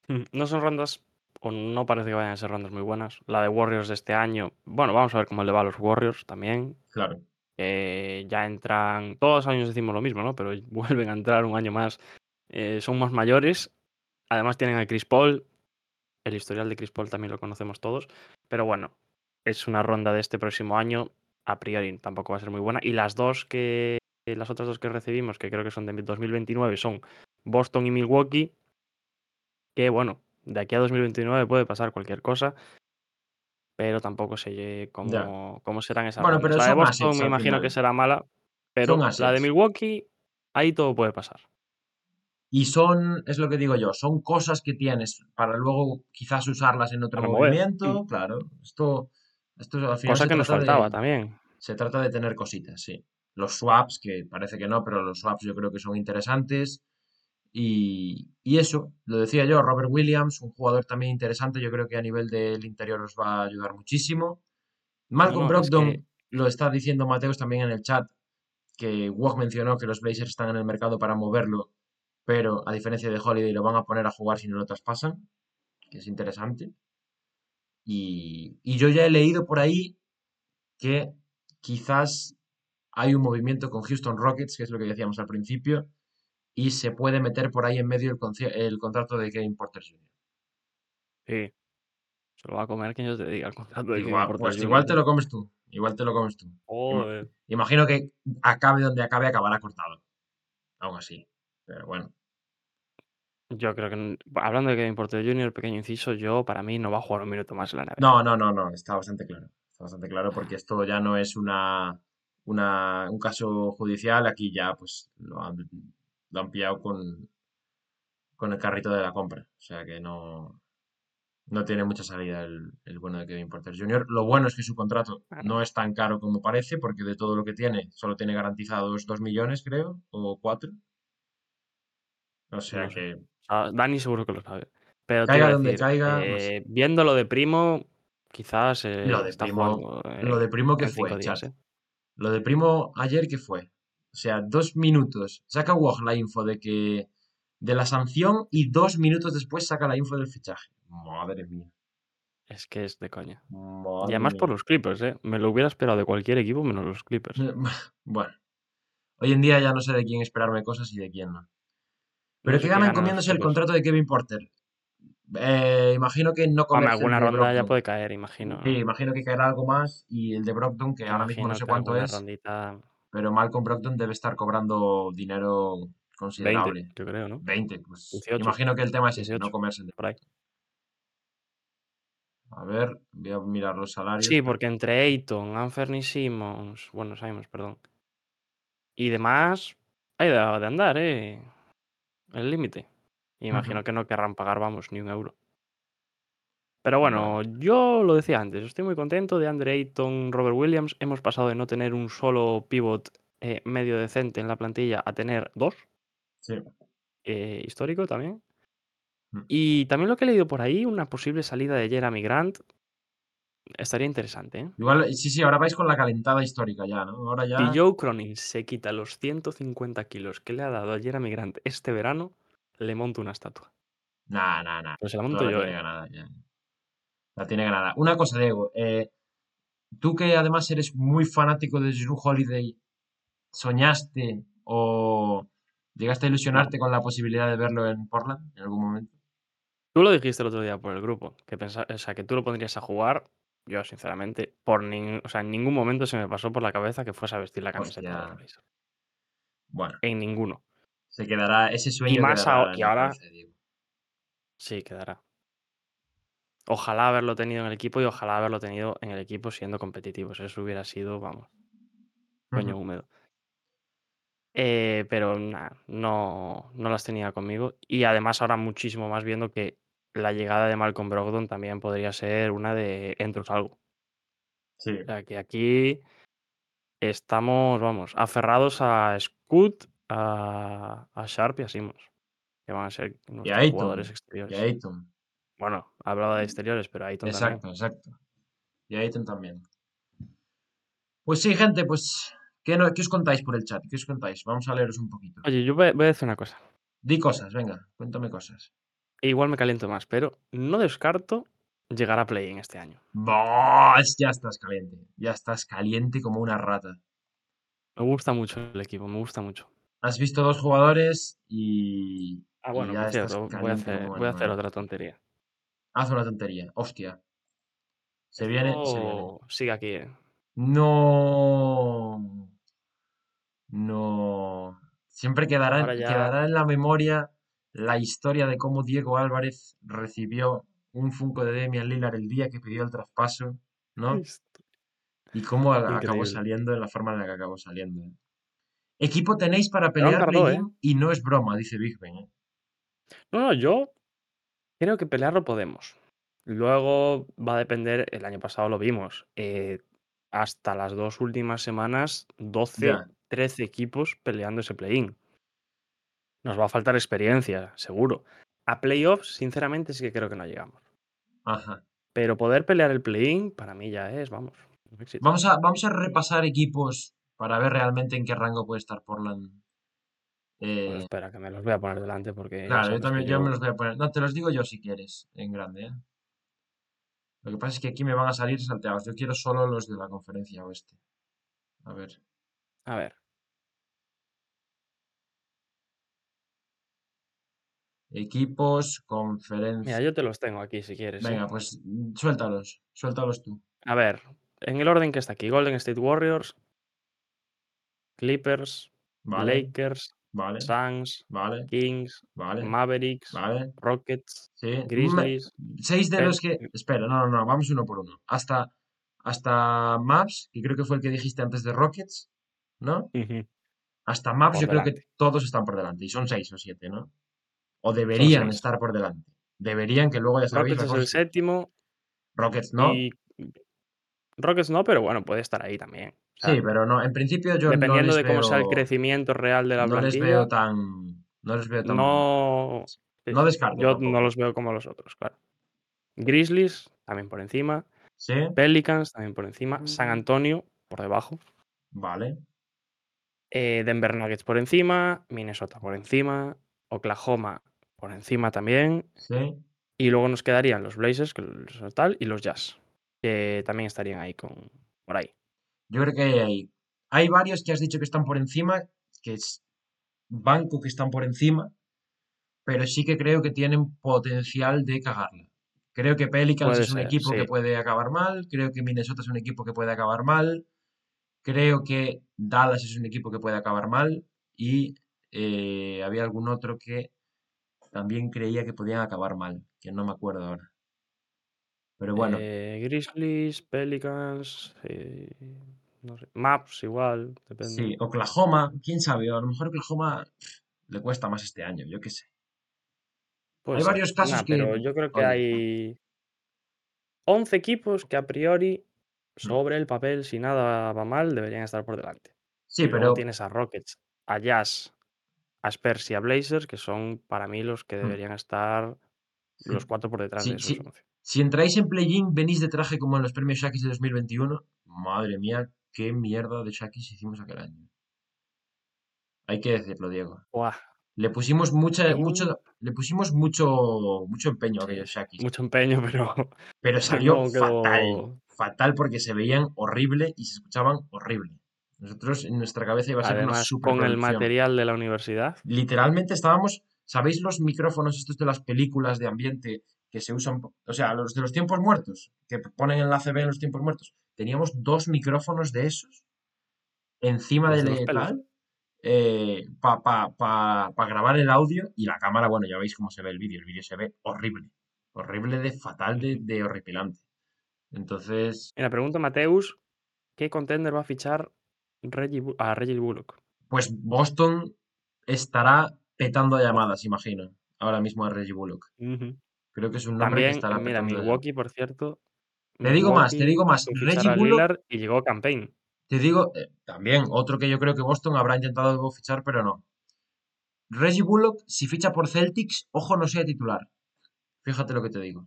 Mm, No son rondas, o no parece que vayan a ser rondas muy buenas. La de Warriors de este año, bueno, vamos a ver cómo le va a los Warriors también. Claro. Eh, ya entran, todos los años decimos lo mismo, ¿no? Pero vuelven a entrar un año más. Eh, son más mayores. Además tienen a Chris Paul. El historial de Chris Paul también lo conocemos todos. Pero bueno, es una ronda de este próximo año. A priori tampoco va a ser muy buena. Y las dos que, las otras dos que recibimos, que creo que son de 2029, son Boston y Milwaukee. Que bueno, de aquí a 2029 puede pasar cualquier cosa. Pero tampoco sé cómo, cómo serán esas Bueno, rondas. pero La de Boston me imagino que será mala. Pero la de. Milwaukee, ahí todo puede pasar. Y son, es lo que digo yo, son cosas que tienes para luego quizás usarlas en otro Para mover. movimiento. Claro, esto, esto al final Cosa se que nos de- faltaba también. Se trata de tener cositas, sí. Los swaps, que parece que no, pero los swaps yo creo que son interesantes. Y, y eso, lo decía yo, Robert Williams, un jugador también interesante, yo creo que a nivel del interior os va a ayudar muchísimo. Malcolm no, es Brogdon, que- lo está diciendo Mateos también en el chat, que Woj mencionó que los Blazers están en el mercado para moverlo, pero a diferencia de Holiday lo van a poner a jugar si no lo traspasan, que es interesante. Y, y yo ya he leído por ahí que quizás hay un movimiento con Houston Rockets, que es lo que decíamos al principio, y se puede meter por ahí en medio el, contrato de Kevin Porter Jr. Sí. Se lo va a comer quien yo te diga el contrato de Kevin Porter pues Jr. igual te lo comes tú, igual te lo comes tú. Joder. Imagino que acabe donde acabe, acabará cortado. Aún así. Pero bueno. Yo creo que, n- hablando de Kevin Porter Jr., pequeño inciso, yo para mí no va a jugar un minuto más en la NBA. No, no, no, no, está bastante claro. Está bastante claro porque esto ya no es una, una, un caso judicial, aquí ya pues lo han, lo han pillado con, con el carrito de la compra. O sea que no, no tiene mucha salida el, el bueno de Kevin Porter Jr. Lo bueno es que su contrato Claro. no es tan caro como parece, porque de todo lo que tiene, solo tiene garantizados 2 millones, creo, o 4. O sea No sé. que Dani seguro que lo sabe. Pero Caiga donde caiga, no eh, sé. viéndolo de primo, quizás eh, lo de está primo, jugando, eh, lo de primo que fue. Lo de primo ayer que fue. O sea, dos minutos. Saca Woj la info de que de la sanción y dos minutos después saca la info del fichaje. Madre mía. Es que es de coña. Y además por los Clippers, ¿eh? Me lo hubiera esperado de cualquier equipo menos los Clippers. Bueno, hoy en día ya no sé de quién esperarme cosas y de quién no. Pero No que ganan comiéndose el contrato de Kevin Porter. Eh, imagino que no comerse alguna ronda ya puede caer, imagino. Sí, ¿no? imagino que caerá algo más y el de Brogdon, que ahora mismo no sé cuánto es, rondita pero Malcolm Brogdon debe estar cobrando dinero 20, considerable. yo creo, ¿no? 20, pues 18, imagino que el tema es ese, no 18, comerse el de por ahí. A ver, voy a mirar los salarios. Sí, porque entre Ayton, Anthony Simmons, bueno, Simons, perdón, y demás, hay de, de andar, ¿eh? El límite. Imagino que no querrán pagar, vamos, ni un euro. Pero Bueno, bueno, yo lo decía antes, estoy muy contento de Andre Ayton, Robert Williams. Hemos pasado de no tener un solo pivot eh, medio decente en la plantilla a tener dos, sí. eh, histórico también. Mm. Y también lo que he leído por ahí, una posible salida de Jeremy Grant, estaría interesante, ¿eh? Igual, sí, sí, ahora vais con la calentada histórica ya, ¿no? Ahora Si ya. Joe Cronin se quita los 150 kilos que le ha dado a Jeremy Grant este verano, le monto una estatua. Nah, nah, nah. Pues se la monto la yo, tiene ¿eh? ganada ya. La tiene ganada. Una cosa, Diego. eh, tú que además eres muy fanático de Drew Holiday, ¿soñaste o llegaste a No. ilusionarte con la posibilidad de verlo en Portland en algún momento? Tú lo dijiste el otro día por el grupo, que pensa- o sea, que tú lo pondrías a jugar. Yo, sinceramente, por nin- o sea, en ningún momento se me pasó por la cabeza que fuese a vestir la camiseta de. Blazers. Bueno, En ninguno. se quedará, ese Y sueño más ahora, en y ahora, cabeza sí, quedará. Ojalá haberlo tenido en el equipo y ojalá haberlo tenido en el equipo siendo competitivos. Eso hubiera sido, vamos, coño Ujú. húmedo. Eh, pero nah, no, no las tenía conmigo. Y además ahora muchísimo más viendo que la llegada de Malcolm Brogdon también podría ser una de entros algo. Sí. O sea que aquí estamos, vamos, aferrados a Scoot, a, a Sharp y a Simmons, que van a ser nuestros jugadores Ayton. Y a exteriores. Ayton. Bueno, hablaba de exteriores, pero Ayton también. Exacto, exacto. Y a Ayton también. Pues sí, gente, pues, ¿Qué, no- qué os contáis por el chat? ¿Qué os contáis? Vamos a leeros un poquito. Oye, yo voy, voy a decir una cosa. Di cosas, venga, cuéntame cosas. E igual me caliento más, pero no descarto llegar a play en este año. ¡Boss! Ya estás caliente. Ya estás caliente como una rata. Me gusta mucho el equipo, me gusta mucho. Has visto dos jugadores y, Ah, y bueno, ya cierto, voy a hacer, como voy a hacer animal. otra tontería. Haz una tontería. Hostia. Se viene, se viene. Sigue aquí, ¿eh? No. No. Siempre quedará, ya- quedará en la memoria la historia de cómo Diego Álvarez recibió un Funko de Demian Lillard el día que pidió el traspaso, ¿no? Y cómo acabó saliendo en la forma en la que acabó saliendo. ¿eh? Equipo tenéis para pelear play-in y no es broma, dice Big Ben. ¿eh? No, no, yo creo que pelearlo podemos. Luego va a depender, el año pasado lo vimos, eh, hasta las dos últimas semanas, 12, Ya. 13 equipos peleando ese play-in. Nos va a faltar experiencia, seguro. A playoffs, sinceramente, sí que creo que no llegamos. Ajá. Pero poder pelear el play-in, para mí ya es, vamos, un éxito. Vamos a, vamos a repasar equipos para ver realmente en qué rango puede estar Portland. Eh, espera, que me los voy a poner delante porque. claro, yo también yo me los voy a poner. No, te los digo yo si quieres, en grande, ¿eh? Lo que pasa es que aquí me van a salir salteados. Yo quiero solo los de la conferencia oeste. A ver. A ver, Equipos, mira, conferencia. yo te los tengo aquí si quieres. ¿eh? Venga, pues mm, suéltalos. Suéltalos tú. A ver, en el orden que está aquí: Golden State Warriors, Clippers, Vale, Lakers, vale, Suns, vale, Kings, vale, Mavericks, vale. Rockets, Sí. Grizzlies. Seis de los que. Espera, no, no, no, vamos uno por uno. Hasta, hasta Maps, que creo que fue el que dijiste antes de Rockets, ¿no? Hasta Maps Por yo creo que todos están por delante. Y son seis o siete, ¿no? O deberían estar por delante. Deberían, que luego ya sabéis Rockets es el séptimo Rockets no. y Rockets no, pero bueno, puede estar ahí también. O sea, Sí, pero no. En principio yo no dependiendo les de cómo sea el crecimiento real de la No les veo tan. No les veo tan. no, sí, No descarto Yo tampoco. no los veo como los otros, claro. Grizzlies también por encima, Sí, Pelicans también por encima, San Antonio por debajo, vale. eh, Denver Nuggets por encima, Minnesota por encima, Oklahoma por encima también, Sí. y luego nos quedarían los Blazers, que tal, y los Jazz, que también estarían ahí con por ahí. Yo creo que hay, hay varios que has dicho que están por encima, que es banco que están por encima, pero sí que creo que tienen potencial de cagarla. Creo que Pelicans Puede es un ser, equipo que puede acabar mal, creo que Minnesota es un equipo que puede acabar mal, creo que Dallas es un equipo que puede acabar mal y eh, había algún otro que también creía que podían acabar mal, que no me acuerdo ahora. Pero bueno, Eh, Grizzlies, Pelicans, eh, no sé, Maps igual, depende. sí, Oklahoma, quién sabe, a lo mejor Oklahoma le cuesta más este año, yo qué sé. Hay ser. varios casos Nah, que- Pero yo creo que hay 11 equipos que a priori, Hmm. sobre el papel, si nada va mal, deberían estar por delante. Sí, y luego pero tienes a Rockets, a Jazz, a Spurs y a Blazers, que son para mí los que Hmm. deberían estar los cuatro por detrás Sí, de esos sí. 11. si entráis en play-in, venís de traje como en los premios Shakis de 2021. Madre mía, qué mierda de Shakis hicimos aquel año. Hay que decirlo, Diego. Le pusimos mucha, mucho, le pusimos mucho, mucho empeño a aquellos Shakis. mucho empeño, pero Pero salió no quedó- fatal. Fatal porque se veían horrible y se escuchaban horrible. Nosotros en nuestra cabeza iba a ser una además con el material de la universidad. Literalmente estábamos, ¿sabéis los micrófonos estos de las películas de ambiente que se usan, o sea, los de los tiempos muertos, que ponen en la CB en los tiempos muertos? Teníamos dos micrófonos de esos encima del de los pelos. tal para pa, pa- pa grabar el audio y la cámara, bueno, ya veis cómo se ve el vídeo, el vídeo se ve horrible, horrible de fatal, de, de horripilante. Entonces, Mira, pregunta Mateus, ¿qué contender va a fichar Reggie a Reggie Bullock? pues Boston estará petando llamadas, imagino, ahora mismo a Reggie Bullock. Creo que es un nombre que También, estará mira, petando. Milwaukee, por cierto. Te digo más, te digo más, Reggie a Bullock- y llegó Campaign. Te digo, eh, también, otro que yo creo que Boston habrá intentado fichar, pero no. Reggie Bullock, si ficha por Celtics, ojo, no sea titular. Fíjate lo que te digo.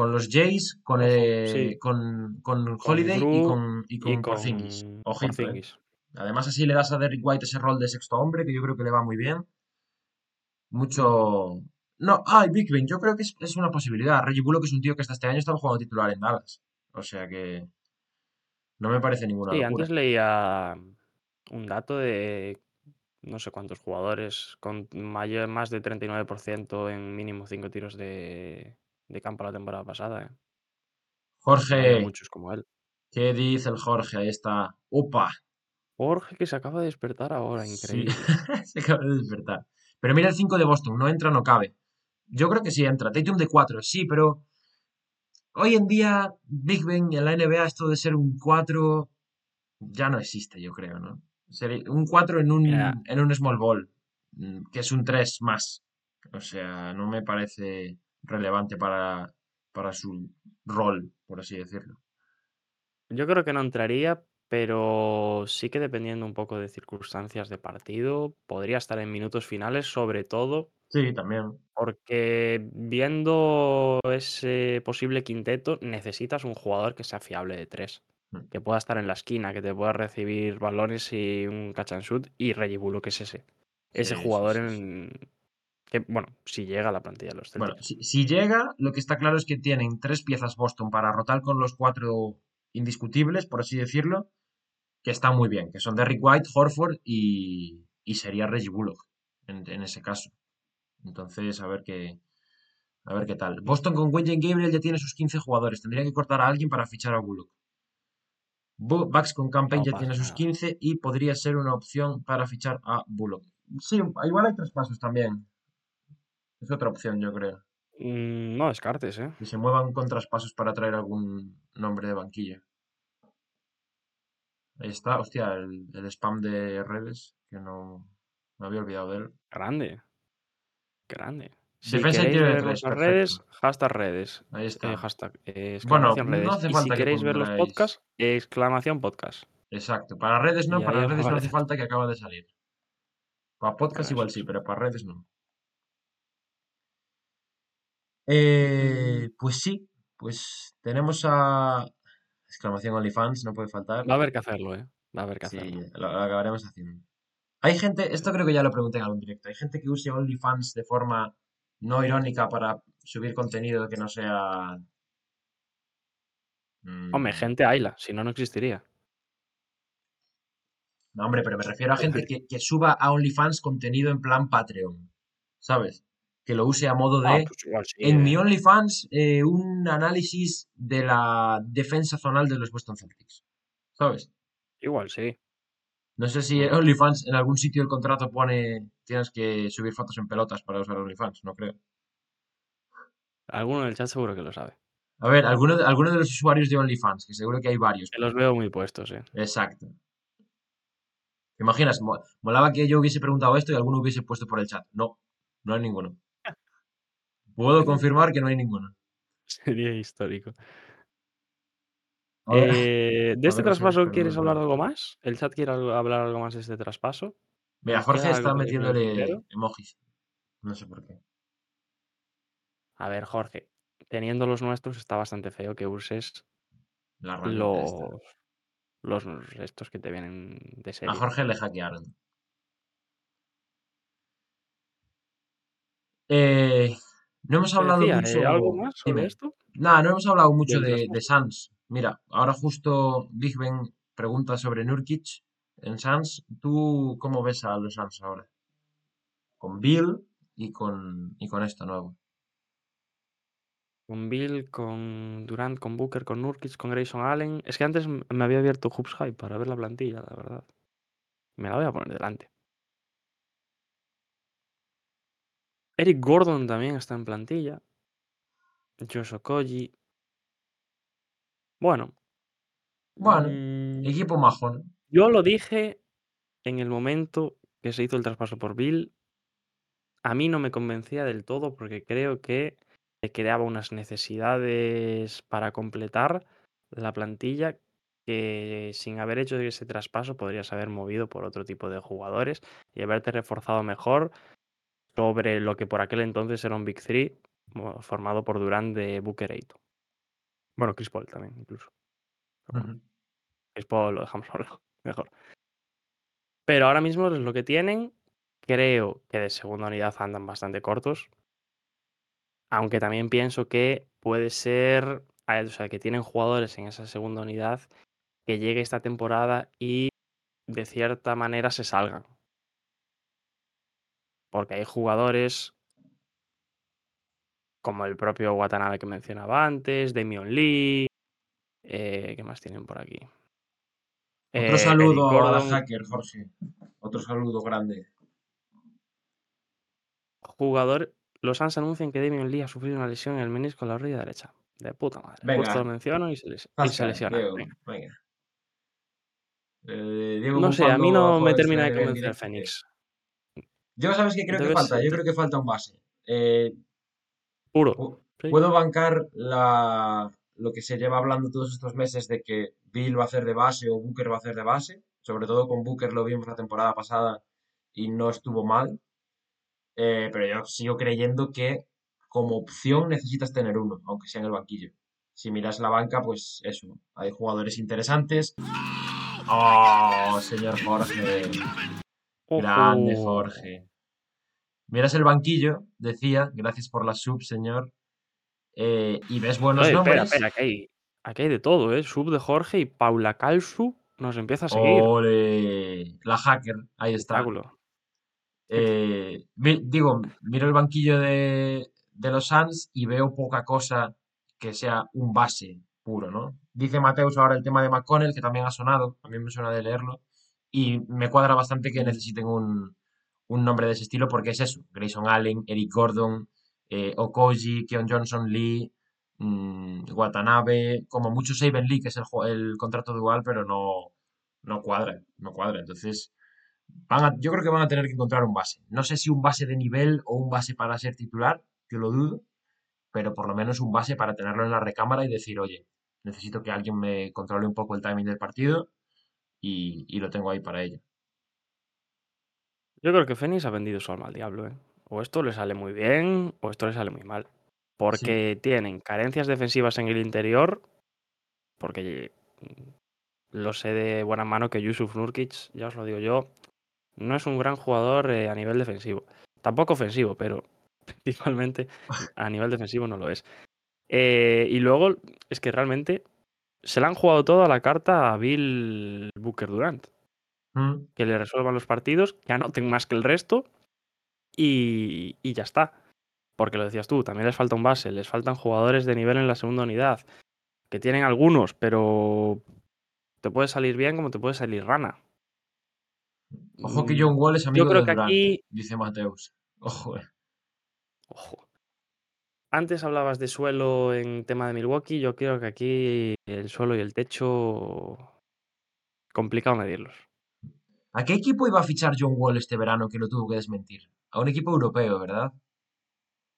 Con los Jays, con, eh, sí. con, con Con Holiday y con, y con y Porzingis. Porzingis. Además, así le das a Derrick White ese rol de sexto hombre, que yo creo que le va muy bien. Mucho. No, ah, y Big Ben, yo creo que es, es una posibilidad. Reggie Bullock es un tío que hasta este año estaba jugando titular en Dallas. O sea que. No me parece ninguna Sí, locura. antes leía un dato de no sé cuántos jugadores con mayor, más de 39% en mínimo 5 tiros de, de campo la temporada pasada. ¿eh? Jorge, muchos como él. ¿qué dice el Jorge? Ahí está. ¡Upa! Jorge que se acaba de despertar ahora, Sí, increíble. se acaba de despertar. Pero mira el 5 de Boston, no entra, no cabe. Yo creo que sí entra. Tatum de 4, sí, pero hoy en día Big Ben en la NBA esto de ser un 4 ya no existe, yo creo, ¿no? Sería un 4 en Mira, un, en un small ball, mm, que es un 3 más. O sea, no me parece relevante para, para su rol, por así decirlo. yo creo que no entraría, pero sí que dependiendo un poco de circunstancias de partido, podría estar en minutos finales, sobre todo Sí, también. porque viendo ese posible quinteto, necesitas un jugador que sea fiable de tres. Mm. que pueda estar en la esquina, que te pueda recibir balones y un catch and shoot, y Reggie Bullock es ese. Ese Sí, jugador sí, sí. en... que, bueno, si llega la plantilla de los Bueno, Celtics. si, si llega, lo que está claro es que tienen tres piezas Boston para rotar con los cuatro indiscutibles, por así decirlo, que están muy bien, que son Derrick White, Horford y, y sería Reggie Bullock en, en ese caso. Entonces, a ver qué, a ver qué tal. Boston con Wayne Gabriel ya tiene sus 15 jugadores. Tendría que cortar a alguien para fichar a Bullock. Bu- Bucks con Campaign No ya tiene sus nada. 15 y podría ser una opción para fichar a Bullock. Sí, igual hay traspasos también. Es otra opción, yo creo. Mm, no descartes, ¿eh? Que se muevan con traspasos para traer algún nombre de banquilla. Ahí está, hostia, el, el spam de redes, que no me había olvidado de él. Grande. Grande. Si Defensa ver 3, nuestras redes, hashtag redes. Ahí Eh, está. hashtag eh, Bueno, exclamación no redes. hace Y si falta que queréis ver los podcasts, exclamación podcast. Exacto. Para redes no, Y para redes no hace falta que acaba de salir. Para podcast igual sí, pero para redes no. Eh, pues sí, pues tenemos a exclamación OnlyFans, no puede faltar. Va a haber que hacerlo, ¿eh? Va a haber que Sí, hacerlo. lo, lo acabaremos haciendo. Hay gente, esto creo que ya lo pregunté en algún directo, hay gente que use OnlyFans de forma no irónica para subir contenido que no sea... Hombre, mm, gente hayla, si no, no existiría. No, hombre, pero me refiero a gente que, que suba a OnlyFans contenido en plan Patreon, ¿sabes? Que lo use a modo Ah, de... pues igual sí. En mi ¿eh? OnlyFans, eh, un análisis de la defensa zonal de los Boston Celtics, ¿sabes? Igual sí. No sé si OnlyFans en algún sitio el contrato pone tienes que subir fotos en pelotas para usar OnlyFans, no creo. Alguno en el chat seguro que lo sabe. A ver, alguno de, alguno de los usuarios de OnlyFans, que seguro que hay varios. Que los veo muy puestos, ¿eh? Exacto. ¿Te imaginas? Mo- Molaba que yo hubiese preguntado esto y alguno hubiese puesto por el chat. No, no hay ninguno. Puedo confirmar que no hay ninguno. Sería histórico. Eh, ¿De a este ver, traspaso quieres hablar algo más? ¿El chat quiere hablar algo más de este traspaso? Mira, ¿Nos Jorge está metiéndole emojis. No sé por qué. A ver, Jorge, teniendo los nuestros está bastante feo que uses La los, los estos que te vienen de A serie. Jorge le hackearon. Eh, no hemos hablado decía, mucho. eh, ¿algo más sobre Dime. esto? Nada, no hemos hablado mucho de, de. Suns. Mira, ahora justo Big Ben pregunta sobre Nurkic en Suns. ¿Tú cómo ves a los Suns ahora? Con Bill y con, y con esto nuevo. Con Bill, con Durant, con Booker, con Nurkic, con Grayson Allen. Es que antes me había abierto Hoops Hype para ver la plantilla, la verdad. Me la voy a poner delante. Eric Gordon también está en plantilla. Josh Okogie. Bueno. Bueno, mm, equipo majo, ¿no? yo lo dije en el momento que se hizo el traspaso por Bill. A mí no me convencía del todo porque creo que le creaba unas necesidades para completar la plantilla que sin haber hecho ese traspaso podrías haber movido por otro tipo de jugadores y haberte reforzado mejor sobre lo que por aquel entonces era un Big Three formado por Durant de Booker Eight. Bueno, Chris Paul también, incluso. Ujú. Chris Paul lo dejamos lado, mejor. Pero ahora mismo es lo que tienen. Creo que de segunda unidad andan bastante cortos. Aunque también pienso que puede ser. O sea, que tienen jugadores en esa segunda unidad que llegue esta temporada y de cierta manera se salgan. Porque hay jugadores como el propio Watanabe que mencionaba antes, Damian Lee. eh, ¿Qué más tienen por aquí? Otro Eh, saludo a la hacker, Jorge. Otro saludo grande. Jugador. Los Suns anuncian que Damian Lee ha sufrido una lesión en el menisco de la rodilla derecha. De puta madre. Justo lo Venga, menciono y se, les- y se lesiona. Diego. Venga. Venga. Eh, Diego No sé, a mí no me termina de convencer ¿qué? Fénix. Yo, ¿sabes qué creo que falta? Yo ser creo que falta un base. Eh, puro. Sí. puedo bancar la, lo que se lleva hablando todos estos meses de que Bill va a hacer de base o Booker va a hacer de base. Sobre todo con Booker lo vimos la temporada pasada y no estuvo mal. Eh, pero yo sigo creyendo que como opción necesitas tener uno, aunque sea en el banquillo. Si miras la banca, pues eso, hay jugadores interesantes. Oh, señor Jorge, grande. Jorge. Miras el banquillo, decía, gracias por la sub, señor, eh, y ves buenos Oye, nombres. espera, aquí hay, aquí hay de todo, ¿eh? Sub de Jorge y Paula Calsu nos empieza a seguir. Ole, la hacker, ahí está. Eh, digo, miro el banquillo de, de los Suns y veo poca cosa que sea un base puro, ¿no? Dice Mateus ahora el tema de McConnell, que también ha sonado, a mí me suena de leerlo, y me cuadra bastante que necesiten un, un nombre de ese estilo porque es eso, Grayson Allen, Eric Gordon, eh, Okoji, Keon Johnson, Lee, mm, Watanabe, como mucho Saben Lee, que es el, el contrato dual, pero no, no cuadra, no cuadra. Entonces, van a- yo creo que van a tener que encontrar un base. No sé si un base de nivel o un base para ser titular, que lo dudo, pero por lo menos un base para tenerlo en la recámara y decir, oye, necesito que alguien me controle un poco el timing del partido y, y lo tengo ahí para ello. Yo creo que Fénix ha vendido su alma al diablo, ¿eh? O esto le sale muy bien o esto le sale muy mal. Porque tienen carencias defensivas en el interior. Porque mm, lo sé de buena mano que Yusuf Nurkic, ya os lo digo yo, no es un gran jugador eh, a nivel defensivo. Tampoco ofensivo, pero principalmente a nivel defensivo no lo es. Eh, y luego es que realmente se le han jugado todo a la carta a Bill Booker Durant. Mm, Que le resuelvan los partidos, que anoten más que el resto y, y ya está. Porque lo decías tú, también les falta un base, les faltan jugadores de nivel en la segunda unidad, que tienen algunos, pero te puede salir bien como te puede salir rana. Ojo que Mm, John Wall es amigo Yo creo de que aquí, dice Mateus. Ojo, eh. ojo. Antes hablabas de suelo en tema de Milwaukee, yo creo que aquí el suelo y el techo complicado medirlos. ¿A qué equipo iba a fichar John Wall este verano que lo tuvo que desmentir? A un equipo europeo, ¿verdad?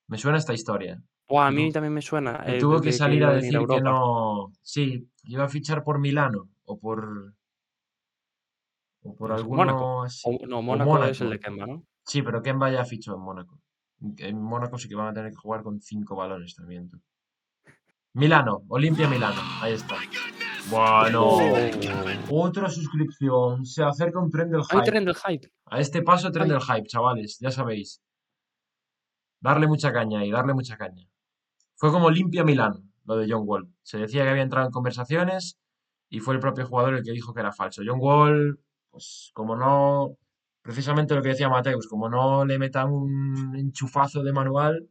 Me suena esta historia. O a mí también me suena eh, tuvo que, salir a decir a que no. Sí, iba a fichar por Milano o por, o por No sé, alguno Mónaco. así. O, no, O Mónaco es el de Kemba, ¿no? Sí, pero Kemba ya fichó en Mónaco. En Mónaco sí que van a tener que jugar con cinco balones también. Milano, Olimpia Milano. Ahí está. Bueno, otra suscripción. Se acerca un tren del Hay hype. tren del hype. A este paso, tren Ay. del hype, chavales. Ya sabéis. Darle mucha caña y darle mucha caña. Fue como limpia Milán, lo de John Wall. Se decía que había entrado en conversaciones y fue el propio jugador el que dijo que era falso. John Wall, pues como no, precisamente lo que decía Mateus, como no le metan un enchufazo de manual,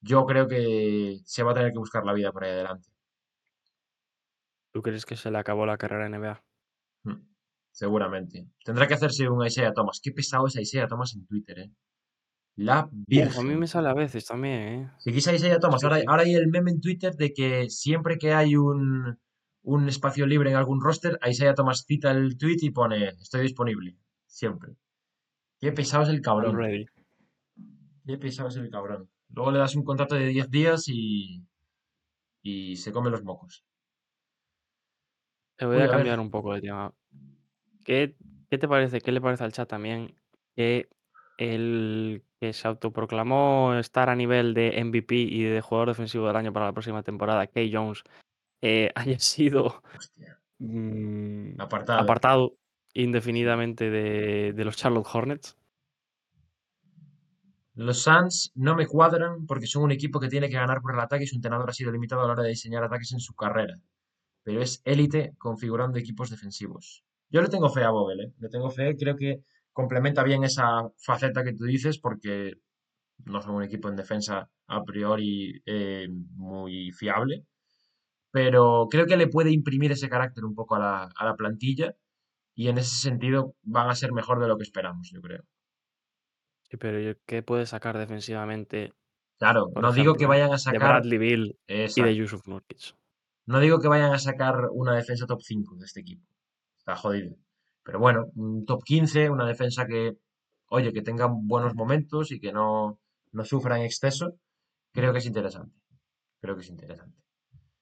yo creo que se va a tener que buscar la vida por ahí adelante. ¿Tú crees que se le acabó la carrera en NBA? Mm, Seguramente. Tendrá que hacerse un Isaiah Thomas. Qué pesado es Isaiah Thomas en Twitter, ¿eh? La Uf, a mí me sale a veces también, ¿eh? Seguís a Isaiah Thomas. Ahora, ahora hay el meme en Twitter de que siempre que hay un, un espacio libre en algún roster, Isaiah Thomas cita el tweet y pone estoy disponible. Siempre. Qué pesado es el cabrón. ready. Qué pesado es el cabrón. Luego le das un contrato de 10 días y, y se come los mocos. Te voy Uy, a a ver. cambiar un poco de tema. ¿Qué, qué te parece? ¿Qué le parece al chat también que el que se autoproclamó estar a nivel de MVP y de jugador defensivo del año para la próxima temporada, Kay Jones, eh, haya sido mm, Apartado. apartado indefinidamente de, de los Charlotte Hornets. Los Suns no me cuadran porque son un equipo que tiene que ganar por el ataque y su entrenador ha sido limitado a la hora de diseñar ataques en su carrera. Pero es élite configurando equipos defensivos. Yo le tengo fe a Vogel, ¿eh? Le tengo fe, creo que complementa bien esa faceta que tú dices porque no son un equipo en defensa a priori eh, muy fiable. Pero creo que le puede imprimir ese carácter un poco a la, a la plantilla y en ese sentido van a ser mejor de lo que esperamos, yo creo. Sí, pero ¿qué puede sacar defensivamente, Claro, no digo que vayan a de sacar. Bradley Bill y de. Yusuf Nurkic? No digo que vayan a sacar una defensa top 5 de este equipo. Está jodido. Pero bueno, un top 15, una defensa que, oye, que tenga buenos momentos y que no, no sufra en exceso, creo que es interesante. Creo que es interesante.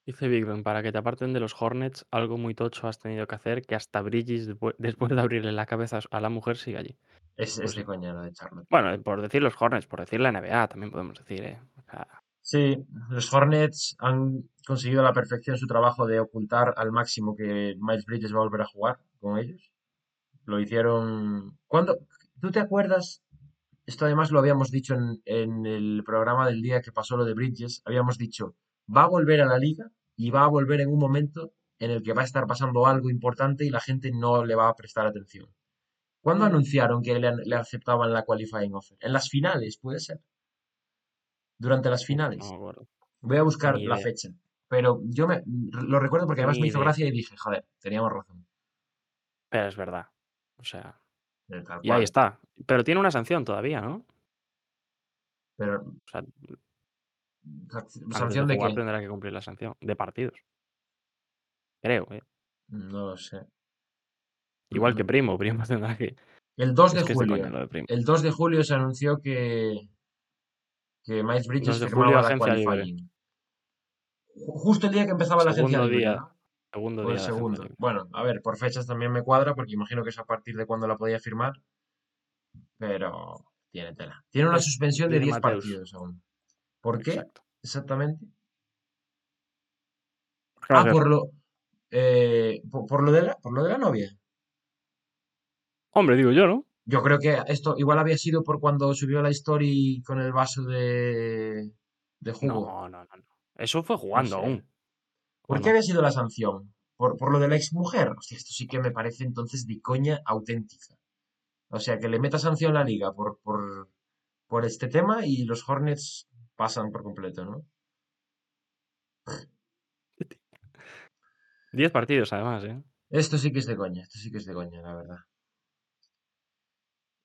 Dice Big Ben, para que te aparten de los Hornets, algo muy tocho has tenido que hacer que hasta Bridges, despu- después de abrirle la cabeza a la mujer, sigue allí. Es, Pues es lo de Charlotte. Bueno, por decir los Hornets, por decir la NBA, también podemos decir, ¿eh? O sea, Sí, los Hornets han conseguido a la perfección su trabajo de ocultar al máximo que Miles Bridges va a volver a jugar con ellos. Lo hicieron. ¿Cuándo? ¿Tú te acuerdas? Esto además lo habíamos dicho en, en el programa del día que pasó lo de Bridges. Habíamos dicho, va a volver a la liga y va a volver en un momento en el que va a estar pasando algo importante y la gente no le va a prestar atención. ¿Cuándo Mm. anunciaron que le, le aceptaban la qualifying offer? En las finales, puede ser. Durante las finales. no. Voy a buscar la fecha. Pero yo me, lo recuerdo porque además Ni me hizo idea. gracia y dije, joder, teníamos razón. Pero es verdad. O sea, y ahí está. Pero tiene una sanción todavía, ¿no? Pero, O sea, ¿sanc- antes ¿sanción de de qué? tendrá que cumplir la sanción. De partidos. Creo, ¿eh? No lo sé. Igual que Mm, Primo. Primo tendrá que... El 2 de julio. de. El 2 de julio se anunció que, que Miles 2 Bridges firmaba la agencia libre. Justo el día que empezaba la agencia Segundo libre, día. ¿no? Segundo día segundo. Bueno, a ver, por fechas también me cuadra porque imagino que es a partir de cuando la podía firmar. Pero tiene tela. Tiene una Es- suspensión de tiene 10 Mateus. partidos aún. ¿Por qué? Exacto. Exactamente. ¿Qué va a Ah, por lo, eh, por, por lo de la, por lo de la novia. Hombre, digo yo, ¿no? Yo creo que esto igual había sido por cuando subió la story con el vaso de, de jugo. No, no, no, no. Eso fue No jugando sé. aún. ¿Por ¿O qué había sido la sanción? ¿Por, por lo de la exmujer? Hostia, esto sí que me parece entonces de coña auténtica. O sea, que le meta sanción la liga por, por, por este tema y los Hornets pasan por completo, ¿no? 10 partidos, además, ¿eh? Esto sí que es de coña, esto sí que es de coña, la verdad.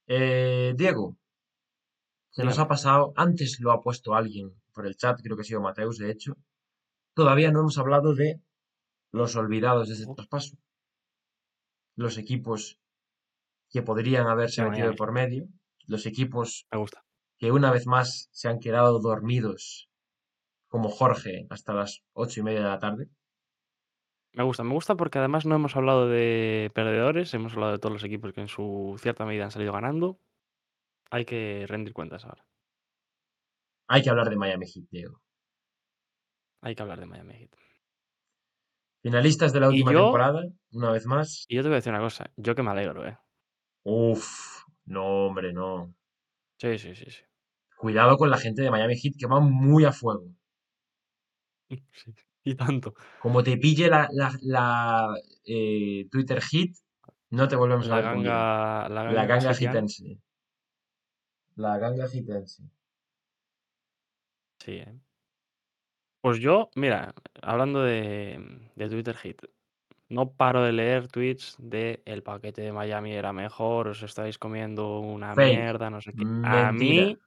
Eh, Diego, se nos ha pasado, antes lo ha puesto alguien por el chat, creo que ha sido Mateus, de hecho. Todavía no hemos hablado de los olvidados de este Oh. traspaso. Los equipos que podrían haberse metido de por medio. Los equipos Me gusta. que una vez más se han quedado dormidos, como Jorge, hasta las ocho y media de la tarde. Me gusta, me gusta porque además no hemos hablado de perdedores, hemos hablado de todos los equipos que en su cierta medida han salido ganando. Hay que rendir cuentas ahora. Hay que hablar de Miami Heat, Diego. Hay que hablar de Miami Heat. Finalistas de la última yo- temporada, una vez más. Y yo te voy a decir una cosa, yo que me alegro, ¿eh? Uf, no, hombre, no. Sí, sí, sí, sí. Cuidado con la gente de Miami Heat que va muy a fuego. Sí, Y tanto. Como te pille la, la, la, eh, Twitter Hit, no te volvemos a La ver con vida. ganga, la La ganga ganga hitiana. hitense. La ganga hitense. Sí, ¿eh? Pues yo, mira, hablando de, de Twitter Hit, no paro de leer tweets de el paquete de Miami era mejor, os estáis comiendo una Fake. mierda, no sé qué. A Mentira. mí,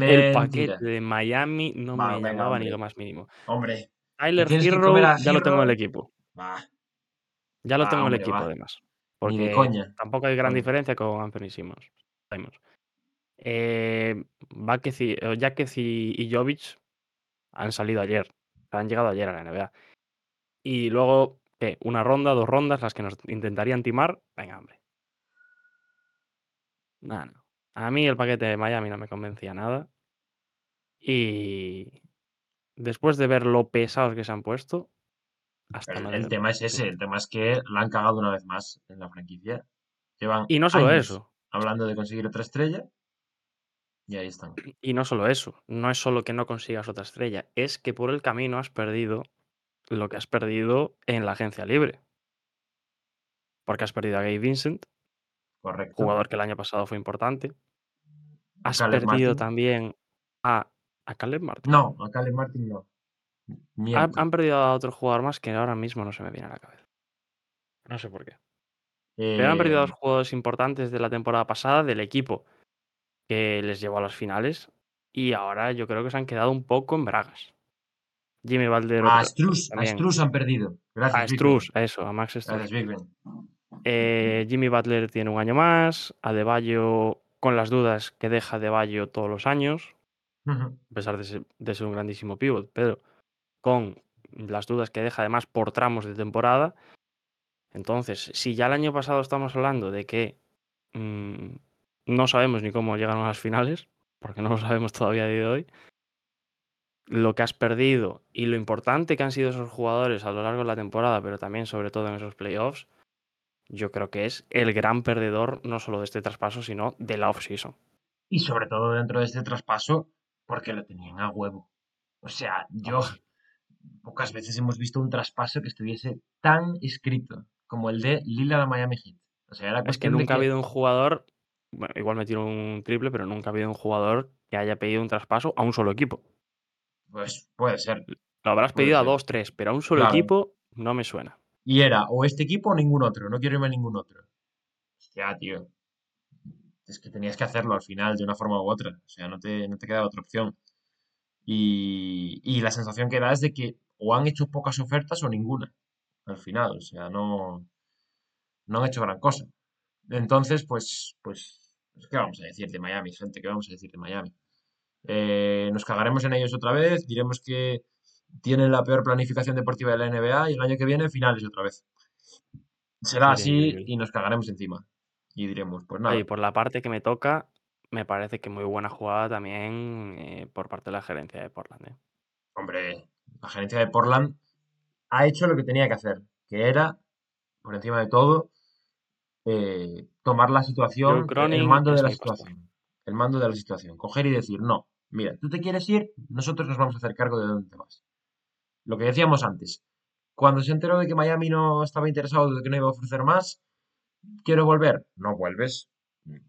el paquete de Miami no Va, me venga, llamaba ni lo más mínimo. Hombre, Tyler tienes que Hero comer a ya lo tengo en el equipo. va. Ya lo Va, tengo en el hombre, equipo, va. además. Ni de Porque coña. tampoco hay gran diferencia con Anthony Simmons. Simons. Eh, Vázquez y- eh, Jáquez y, y Jovic han salido ayer. Han llegado ayer a la NBA. Y luego, ¿qué? Una ronda, dos rondas, las que nos intentarían timar. Venga, hombre. Nada, no. A mí el paquete de Miami no me convencía nada. Y después de ver lo pesados que se han puesto, hasta El, tema es ese, el tema es que la han cagado una vez más en la franquicia. Llevan Y no solo años eso, hablando de conseguir otra estrella y ahí están. y no solo eso, no es solo que no consigas otra estrella, es que por el camino has perdido lo que has perdido en la agencia libre. Porque has perdido a Gabe Vincent, Correcto. jugador que el año pasado fue importante. Has Caleb perdido Martin. también a, a Caleb Martin. No, a Caleb Martin no. Han, perdido a otro jugador más que ahora mismo no se me viene a la cabeza. No sé por qué. Pero han perdido a Eh, dos jugadores importantes de la temporada pasada del equipo que les llevó a las finales. Y ahora yo creo que se han quedado un poco en bragas. Jimmy Butler a Struz, a. Struz han perdido. Gracias, a Struz, a eso, a Max Struz. Eh, Jimmy Butler tiene un año más. A con las dudas que deja Deballo todos los años. A pesar de ser, de ser un grandísimo pivot, pero con las dudas que deja además por tramos de temporada. Entonces, si ya el año pasado estamos hablando de que mm, no sabemos ni cómo llegaron a las finales, porque no lo sabemos todavía a día de hoy, lo que has perdido y lo importante que han sido esos jugadores a lo largo de la temporada, pero también sobre todo en esos playoffs, yo creo que es el gran perdedor no solo de este traspaso, sino de la offseason. Y sobre todo dentro de este traspaso, porque lo tenían a huevo. O sea, yo pocas veces hemos visto un traspaso que estuviese tan escrito como el de Lillard a Miami Heat. O sea, era Es que nunca ha habido un jugador, bueno, igual me tiro un triple, pero nunca ha habido un jugador que haya pedido un traspaso a un solo equipo. Pues puede ser. Lo habrás Puede pedido a dos, tres, pero a un solo Claro. equipo no me suena. Y era o este equipo o ningún otro. No quiero irme a ningún otro. Hostia, tío. Es que tenías que hacerlo al final de una forma u otra. O sea, no te, no te quedaba otra opción. Y, y la sensación que da es de que o han hecho pocas ofertas o ninguna. Al final. O sea, no, no han hecho gran cosa. Entonces, pues, pues, pues, ¿qué vamos a decir de Miami, gente? ¿Qué vamos a decir de Miami? Eh, nos cagaremos en ellos otra vez, diremos que tienen la peor planificación deportiva de la NBA y el año que viene finales otra vez. Será así y nos cagaremos encima. Y diremos, pues nada, y por la parte que me toca, me parece que muy buena jugada también eh, por parte de la gerencia de Portland. ¿eh? hombre, la gerencia de Portland ha hecho lo que tenía que hacer, que era, por encima de todo, eh, tomar la situación, Cronin el mando de la situación. El mando de la situación. Coger y decir, no, mira, tú te quieres ir, nosotros nos vamos a hacer cargo de dónde te vas. Lo que decíamos antes, cuando se enteró de que Miami no estaba interesado, de que no iba a ofrecer más, quiero volver, no vuelves.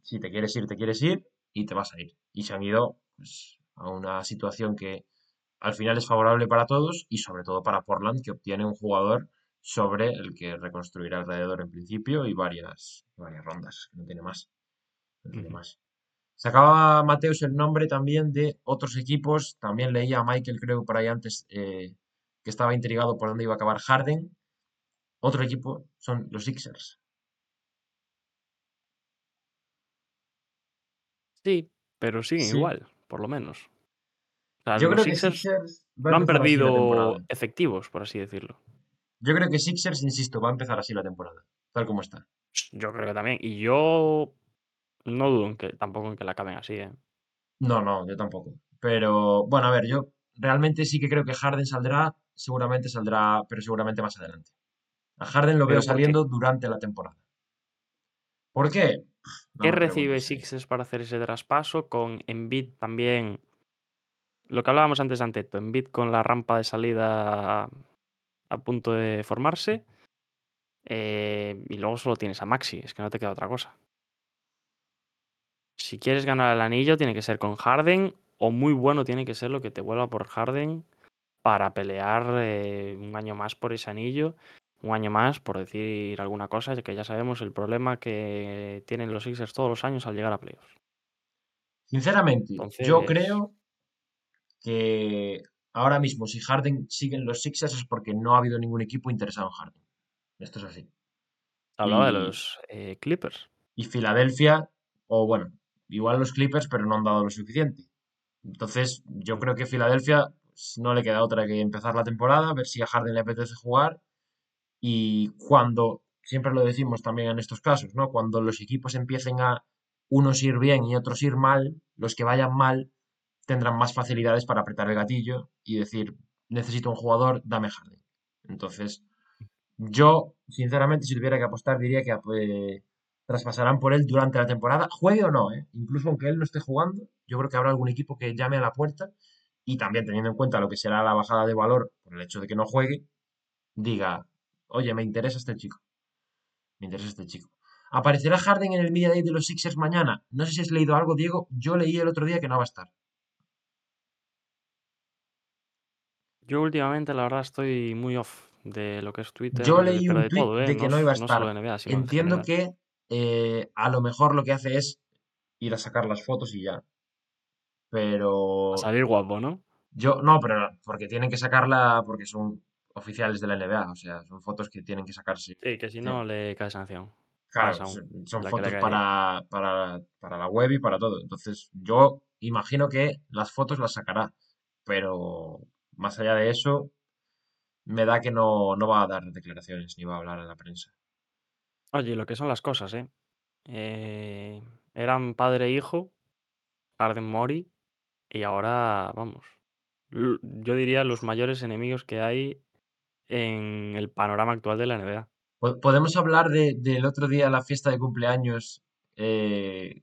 Si te quieres ir, te quieres ir y te vas a ir. Y se han ido pues, a una situación que al final es favorable para todos y sobre todo para Portland, que obtiene un jugador sobre el que reconstruirá alrededor en principio y varias, varias rondas, no tiene más. No tiene más. Sacaba Mateus el nombre también de otros equipos. También leía a Michael, creo, por ahí antes, eh, que estaba intrigado por dónde iba a acabar Harden. Otro equipo son los Sixers. Sí, pero siguen Sí. igual, por lo menos. O sea, Yo los creo que Sixers no han perdido efectivos, por así decirlo. Yo creo que Sixers, insisto, va a empezar así la temporada, tal como está. Yo creo que también. Y yo no dudo en que, tampoco en que la acaben así, ¿eh? No, no, yo tampoco. Pero bueno, a ver, yo realmente sí que creo que Harden saldrá, seguramente saldrá, pero seguramente más adelante. A Harden lo veo saliendo durante la temporada. ¿Por qué? No ¿Qué recibe. Sixers para hacer ese traspaso? Con Embiid también. Lo que hablábamos antes de Anteto, Embiid con la rampa de salida a, punto de formarse. eh, y luego solo tienes a Maxi, es que no te queda otra cosa. Si quieres ganar el anillo, tiene que ser con Harden, o muy bueno tiene que ser lo que te vuelva por Harden para pelear eh, un año más por ese anillo, un año más por decir alguna cosa, ya que ya sabemos el problema que tienen los Sixers todos los años al llegar a playoffs. Sinceramente, yo creo que ahora mismo, si Harden sigue en los Sixers es porque no ha habido ningún equipo interesado en Harden. Esto es así. Hablaba de los eh, Clippers. Y Filadelfia, o bueno, igual los Clippers, pero no han dado lo suficiente. Entonces, yo creo que Filadelfia pues, no le queda otra que empezar la temporada, ver si a Harden le apetece jugar. Y cuando, siempre lo decimos también en estos casos, ¿no? Cuando los equipos empiecen a unos ir bien y otros ir mal, los que vayan mal tendrán más facilidades para apretar el gatillo y decir, necesito un jugador, dame Harden. Entonces, yo, sinceramente, si tuviera que apostar, diría que eh, traspasarán por él durante la temporada, juegue o no, ¿eh? incluso aunque él no esté jugando, yo creo que habrá algún equipo que llame a la puerta y también teniendo en cuenta lo que será la bajada de valor por el hecho de que no juegue, diga, oye, me interesa este chico. Me interesa este chico. ¿Aparecerá Harden en el Media Day de los Sixers mañana? No sé si has leído algo, Diego. Yo leí el otro día que no va a estar. Yo últimamente, la verdad, estoy muy off de lo que es Twitter, Yo leí pero un de tweet todo, ¿eh? de que No, no iba a no estar. NBA, en Entiendo que eh, a lo mejor lo que hace es ir a sacar las fotos y ya. Pero A salir guapo, ¿no? yo, no, pero porque tienen que sacarla porque son oficiales de la NBA, o sea, son fotos que tienen que sacarse. Sí, que si no le cae sanción. Claro, son, son fotos para, para, para la web y para todo. Entonces, yo imagino que las fotos las sacará, pero más allá de eso, me da que no, no va a dar declaraciones ni va a hablar a la prensa. Oye, lo que son las cosas, ¿eh? Eh, eran padre e hijo, Harden Mori, y ahora, vamos, yo diría los mayores enemigos que hay en el panorama actual de la NBA. Po- Podemos hablar de, del otro día la fiesta de cumpleaños eh,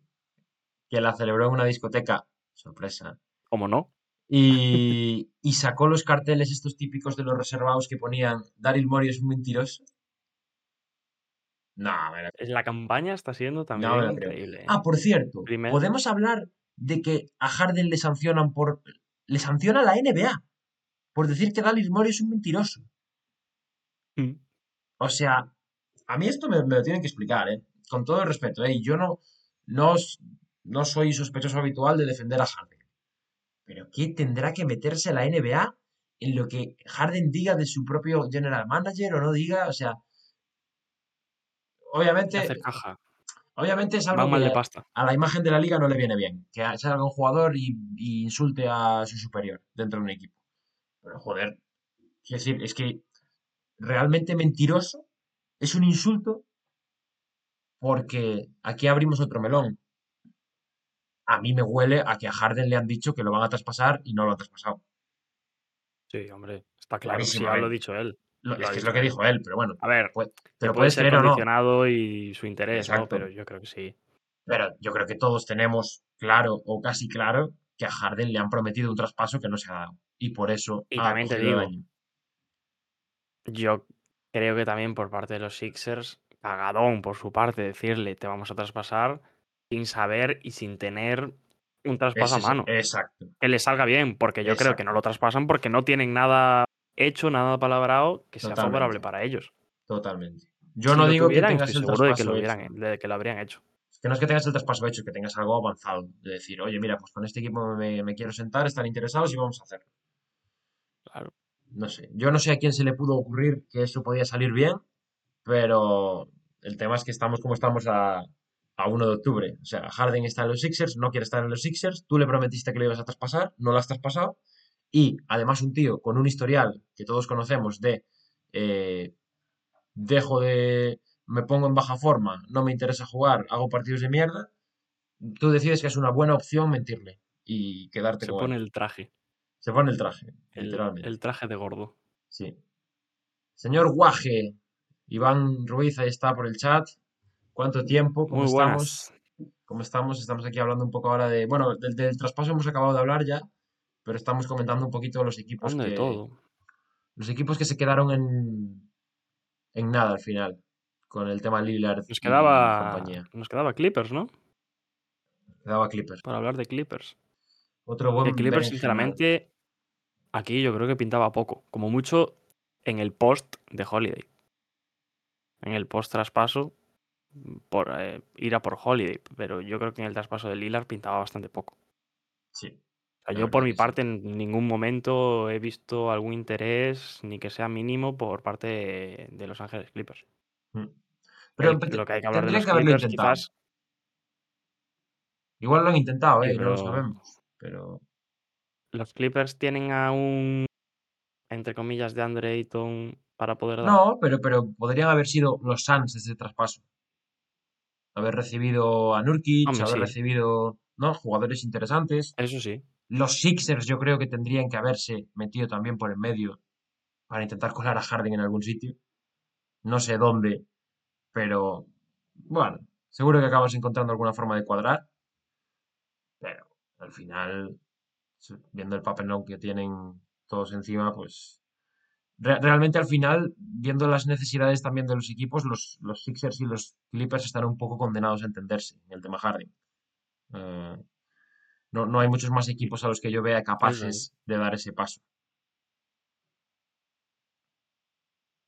que la celebró en una discoteca, sorpresa, ¿Cómo no? Y, y sacó los carteles estos típicos de los reservados que ponían Daryl Morey es un mentiroso. No, me la- La campaña está siendo no también creo. increíble. ¿eh? Ah, por cierto, podemos hablar de que a Harden le sancionan por... Le sanciona la NBA por decir que Daryl Morey es un mentiroso. Mm. O sea, a mí esto me, me lo tienen que explicar, ¿eh? Con todo el respeto, ¿eh? Y yo no, no, no soy sospechoso habitual de defender a Harden. Pero ¿qué tendrá que meterse la NBA en lo que Harden diga de su propio general manager o no diga? O sea, obviamente, caja. obviamente es algo que pasta. a la imagen de la liga no le viene bien. Que salga un jugador y, y insulte a su superior dentro de un equipo. Pero joder, quiero decir, es que realmente mentiroso es un insulto porque aquí abrimos otro melón. A mí me huele a que a Harden le han dicho que lo van a traspasar y no lo han traspasado. Sí, hombre, está claro. Sí, lo ha dicho él. Lo- es que es lo que dijo él, pero bueno, A ver, que te lo puede ser creer o no. condicionado y su interés, ¿no? Pero yo creo que sí. Pero yo creo que todos tenemos claro o casi claro que a Harden le han prometido un traspaso que no se ha dado. Y por eso Y también te digo. Yo creo que también por parte de los Sixers, cagadón por su parte, decirle te vamos a traspasar sin saber y sin tener un traspaso a mano. exacto. Que le salga bien, porque yo creo que no lo traspasan porque no tienen nada hecho, nada palabrado que sea favorable para ellos. Totalmente. Yo si no digo tuvieran, que tengas estoy el seguro de que traspaso lo, hecho. hubieran, de que lo habrían hecho. Que no es que tengas el traspaso hecho, que tengas algo avanzado. De decir, oye, mira, pues con este equipo me, me quiero sentar, están interesados y vamos a hacerlo. Claro. No sé. Yo no sé a quién se le pudo ocurrir que eso podía salir bien, pero el tema es que estamos como estamos a, a 1 de octubre. O sea, Harden está en los Sixers, no quiere estar en los Sixers, tú le prometiste que lo ibas a traspasar, no lo has traspasado, y además un tío con un historial que todos conocemos de eh, dejo de, me pongo en baja forma, no me interesa jugar, hago partidos de mierda, tú decides que es una buena opción mentirle y quedarte Se con pone él. el traje, Se pone el traje, el, literalmente. el traje de gordo. Sí. Señor Guaje, Iván Ruiz, ahí está por el chat. ¿Cuánto tiempo? ¿Cómo Muy estamos? ¿Cómo estamos? Estamos aquí hablando un poco ahora de. Bueno, del, del traspaso hemos acabado de hablar ya, pero estamos comentando un poquito los equipos de que. todo. Los equipos que se quedaron en. en nada al final. Con el tema Lillard Nos y quedaba, compañía. nos quedaba Clippers, ¿no? Quedaba Clippers. Para hablar de Clippers. Otro buen Clippers, berenjenal. sinceramente, aquí yo creo que pintaba poco. Como mucho en el post de Holiday. En el post traspaso, por eh, ir a por Holiday. Pero yo creo que en el traspaso de Lillard pintaba bastante poco. Sí. O sea, yo por mi sí. parte en ningún momento he visto algún interés, ni que sea mínimo, por parte de, de Los Ángeles Clippers. Mm. Pero El- lo que hay que hablar de los que Clippers, quizás. Igual lo han intentado, Sí, ¿eh? No lo pero- sabemos. Pero. Los Clippers tienen a un, entre comillas, de Andre Ayton para poder dar. No, pero, pero podrían haber sido los Suns ese traspaso. Haber recibido a Nurkic, Hombre, haber sí. recibido ¿no? jugadores interesantes. Eso sí. Los Sixers yo creo que tendrían que haberse metido también por el medio para intentar colar a Harden en algún sitio. No sé dónde, pero bueno, seguro que acabas encontrando alguna forma de cuadrar. Pero al final, viendo el papelón que tienen todos encima, pues re- realmente al final, viendo las necesidades también de los equipos, los, los Sixers y los Clippers están un poco condenados a entenderse en el tema Harden. Eh, no, no hay muchos más equipos a los que yo vea capaces de dar ese paso.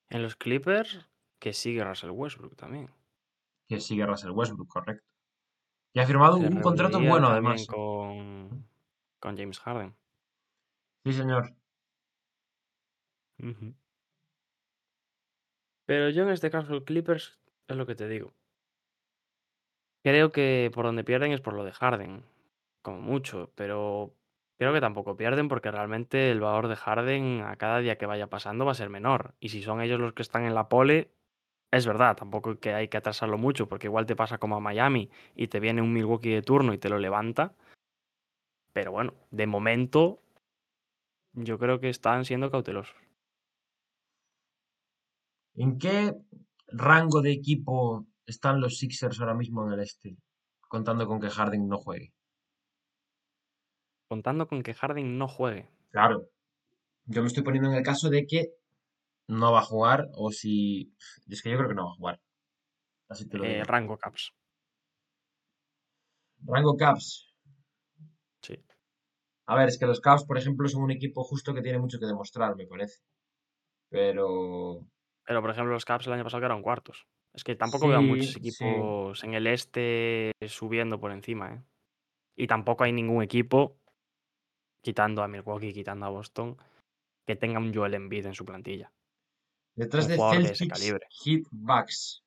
En los Clippers, que sigue Russell Westbrook también. Que sigue Russell Westbrook, correcto. Y ha firmado Se un contrato bueno, además. con, con James Harden. Sí, señor. Pero yo en este caso, Clippers, es lo que te digo. Creo que por donde pierden es por lo de Harden, como mucho, pero creo que tampoco pierden porque realmente el valor de Harden a cada día que vaya pasando va a ser menor. Y si son ellos los que están en la pole, es verdad, tampoco que hay que atrasarlo mucho, porque igual te pasa como a Miami y te viene un Milwaukee de turno y te lo levanta. Pero bueno, de momento yo creo que están siendo cautelosos. ¿En qué rango de equipo están los Sixers ahora mismo en el este? Contando con que Harden no juegue. Contando con que Harden no juegue. Claro. Yo me estoy poniendo en el caso de que no va a jugar o si... Es que yo creo que no va a jugar. Así te lo Eh, digo. rango caps. Rango Caps. Sí. A ver, es que los Caps, por ejemplo, son un equipo justo que tiene mucho que demostrar, me parece. Pero... Pero por ejemplo, los Caps el año pasado quedaron cuartos. Es que tampoco veo a muchos Sí, sí. equipos en el este subiendo por encima, ¿eh? Y tampoco hay ningún equipo, quitando a Milwaukee, quitando a Boston, que tenga un Joel Embiid en su plantilla. Detrás de de Celtics, calibre. Heat, Bucks.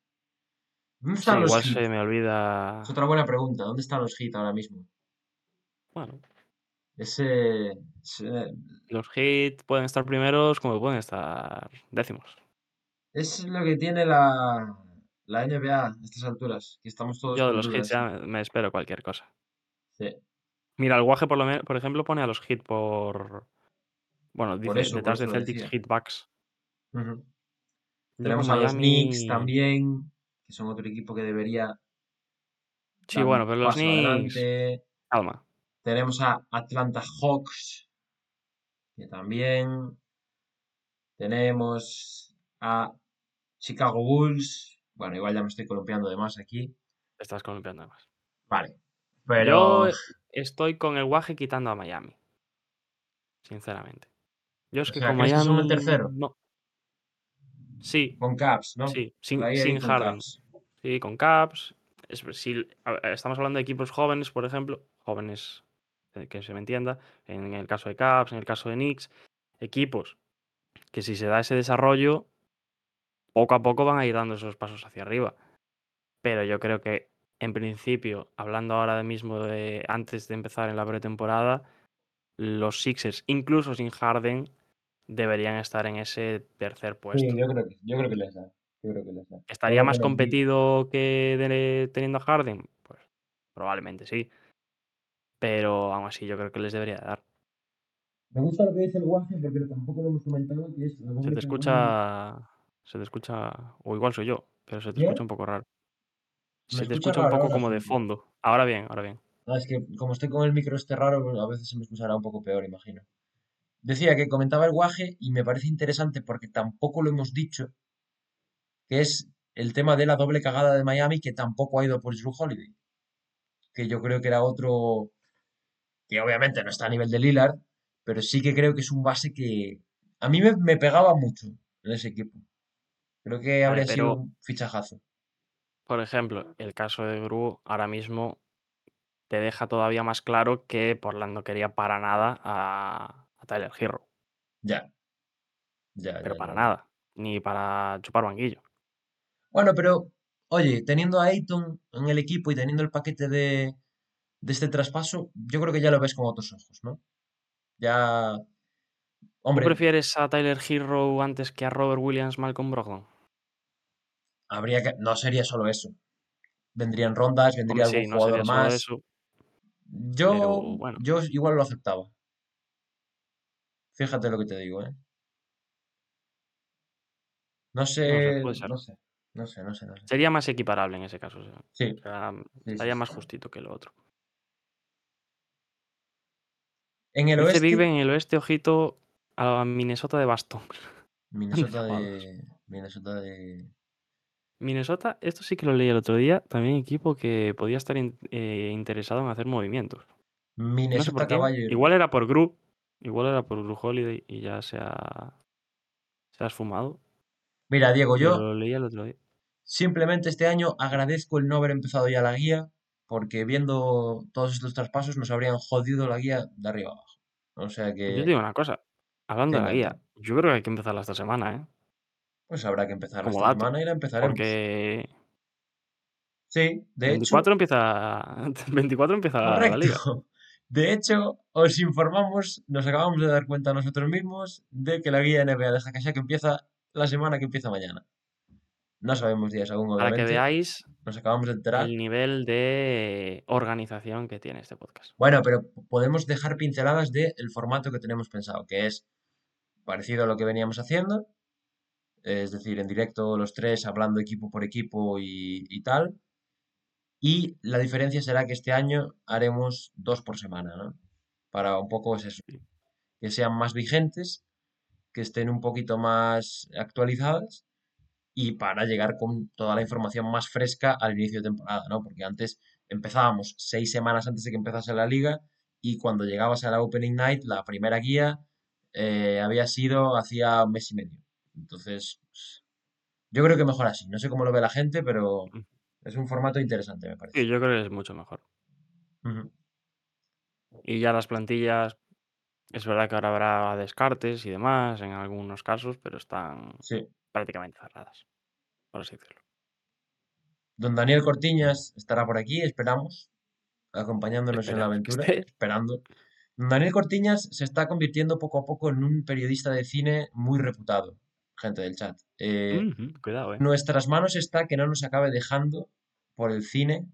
¿Dónde Sí, están los igual Heat? se me olvida. Es otra buena pregunta. ¿Dónde están los Heat ahora mismo? Bueno, Ese, ese- los Heat pueden estar primeros como pueden estar décimos. Es lo que tiene la, la NBA a estas alturas, que estamos todos Yo de los dudas. ya me- espero cualquier cosa. Sí, Mira, el Guaje por, lo por ejemplo pone a los Heat por... Bueno, por dice eso, detrás de Celtics. Yo con Tenemos a los Knicks también, que son otro equipo que debería Sí, bueno, pero los Knicks... adelante. Calma. Tenemos a Atlanta Hawks, que también. Tenemos a Chicago Bulls. Bueno, igual ya me estoy columpiando de más aquí. Estás columpiando más. Vale. Pero Yo estoy con el Guaje quitando a Miami. Sinceramente. Yo es O que sea, con ¿crees que Miami... tercero? No. Sí, con Caps, ¿no? sí, sin, sin Harden. Caps. Sí, con Caps. Es- si, estamos hablando de equipos jóvenes, por ejemplo. Jóvenes, eh, que se me entienda. En el caso de Caps, en el caso de Knicks. Equipos que si se da ese desarrollo, poco a poco van a ir dando esos pasos hacia arriba. Pero yo creo que, en principio, hablando ahora mismo de antes de empezar en la pretemporada, los Sixers, incluso sin Harden, deberían estar en ese tercer puesto. Sí, yo creo que, yo creo que les da. Yo creo que les da. ¿Estaría más competido que de- teniendo a Harden? Pues probablemente sí. Pero aún así yo creo que les debería dar. Me gusta lo que dice el Guaje porque tampoco lo hemos comentado, que es Se te escucha. Se te escucha. O igual soy yo, pero se te ¿Bien? escucha un poco raro. Se te escucha un poco ahora, como de fondo. Ahora bien, ahora bien. Ah, es que como estoy con el micro este raro, a veces se me escuchará un poco peor, imagino. Decía que comentaba el Guaje y me parece interesante porque tampoco lo hemos dicho, que es el tema de la doble cagada de Miami que tampoco ha ido por Drew Holiday. Que yo creo que era otro que obviamente no está a nivel de Lillard, pero sí que creo que es un base que a mí me, me pegaba mucho en ese equipo. Creo que Vale, habría sido un fichajazo. por ejemplo, el caso de Gru ahora mismo te deja todavía más claro que Portland no quería para nada a, a Tyler Hero. Ya, ya, Pero ya, para ya. nada. Ni para chupar banquillo. Bueno, pero, oye, teniendo a Ayton en el equipo y teniendo el paquete de, de este traspaso, yo creo que ya lo ves con otros ojos, ¿no? Ya, ¿Tú hombre, prefieres a Tyler Hero antes que a Robert Williams, Malcolm Brogdon? Habría que, no sería solo eso. vendrían rondas, vendría Hombre, algún sí, jugador más. eso, Yo, pero bueno. yo igual lo aceptaba. Fíjate lo que te digo, ¿eh? No No sé, no sé, no sé, no sé, no sé. Sería más equiparable en ese caso. o sea, Sí, sí, sí, estaría más justito que lo otro. En el Dice Big oeste, Ben en el oeste, ojito a Minnesota de Boston. Minnesota de, Minnesota de, Minnesota, esto sí que lo leí el otro día, también equipo que podía estar in- eh, interesado en hacer movimientos. No sé Minnesota por. Caballo. Igual era por Gru, igual era por Gru Holiday y ya se ha, se ha esfumado. Mira, Diego, yo lo leí el otro día. simplemente este año agradezco el no haber empezado ya la guía, porque viendo todos estos traspasos nos habrían jodido la guía de arriba abajo. O sea Yo te que, digo una cosa, hablando de la guía, yo creo que hay que empezarla esta semana, ¿eh? Pues habrá que empezar Como esta dato. semana y la empezaremos. Porque Sí, de 24 hecho, empieza, 24 empieza la, la liga. correcto. De hecho, os informamos, nos acabamos de dar cuenta nosotros mismos de que la guía NBA de que empieza la semana que empieza mañana. No sabemos días aún, Para que obviamente. veáis Nos acabamos de enterar. el nivel de organización que tiene este podcast. Bueno, pero podemos dejar pinceladas del formato que tenemos pensado, que es parecido a lo que veníamos haciendo, es decir, en directo los tres hablando equipo por equipo y, y tal. Y la diferencia será que este año haremos dos por semana, ¿no? Para un poco es eso, que sean más vigentes, que estén un poquito más actualizadas y para llegar con toda la información más fresca al inicio de temporada, ¿no? Porque antes empezábamos seis semanas antes de que empezase la liga y cuando llegabas a la Opening Night, la primera guía eh, había sido hacía un mes y medio. Entonces, yo creo que mejor así. No sé cómo lo ve la gente, pero es un formato interesante, me parece. Sí, yo creo que es mucho mejor. Y ya las plantillas, es verdad que ahora habrá descartes y demás en algunos casos, pero están Sí. prácticamente cerradas, por así decirlo. Don Daniel Cortiñas estará por aquí, esperamos, acompañándonos en la aventura, esperando. Don Daniel Cortiñas se está convirtiendo poco a poco en un periodista de cine muy reputado, gente del chat. Eh, cuidado, eh. nuestras manos está que no nos acabe dejando por el cine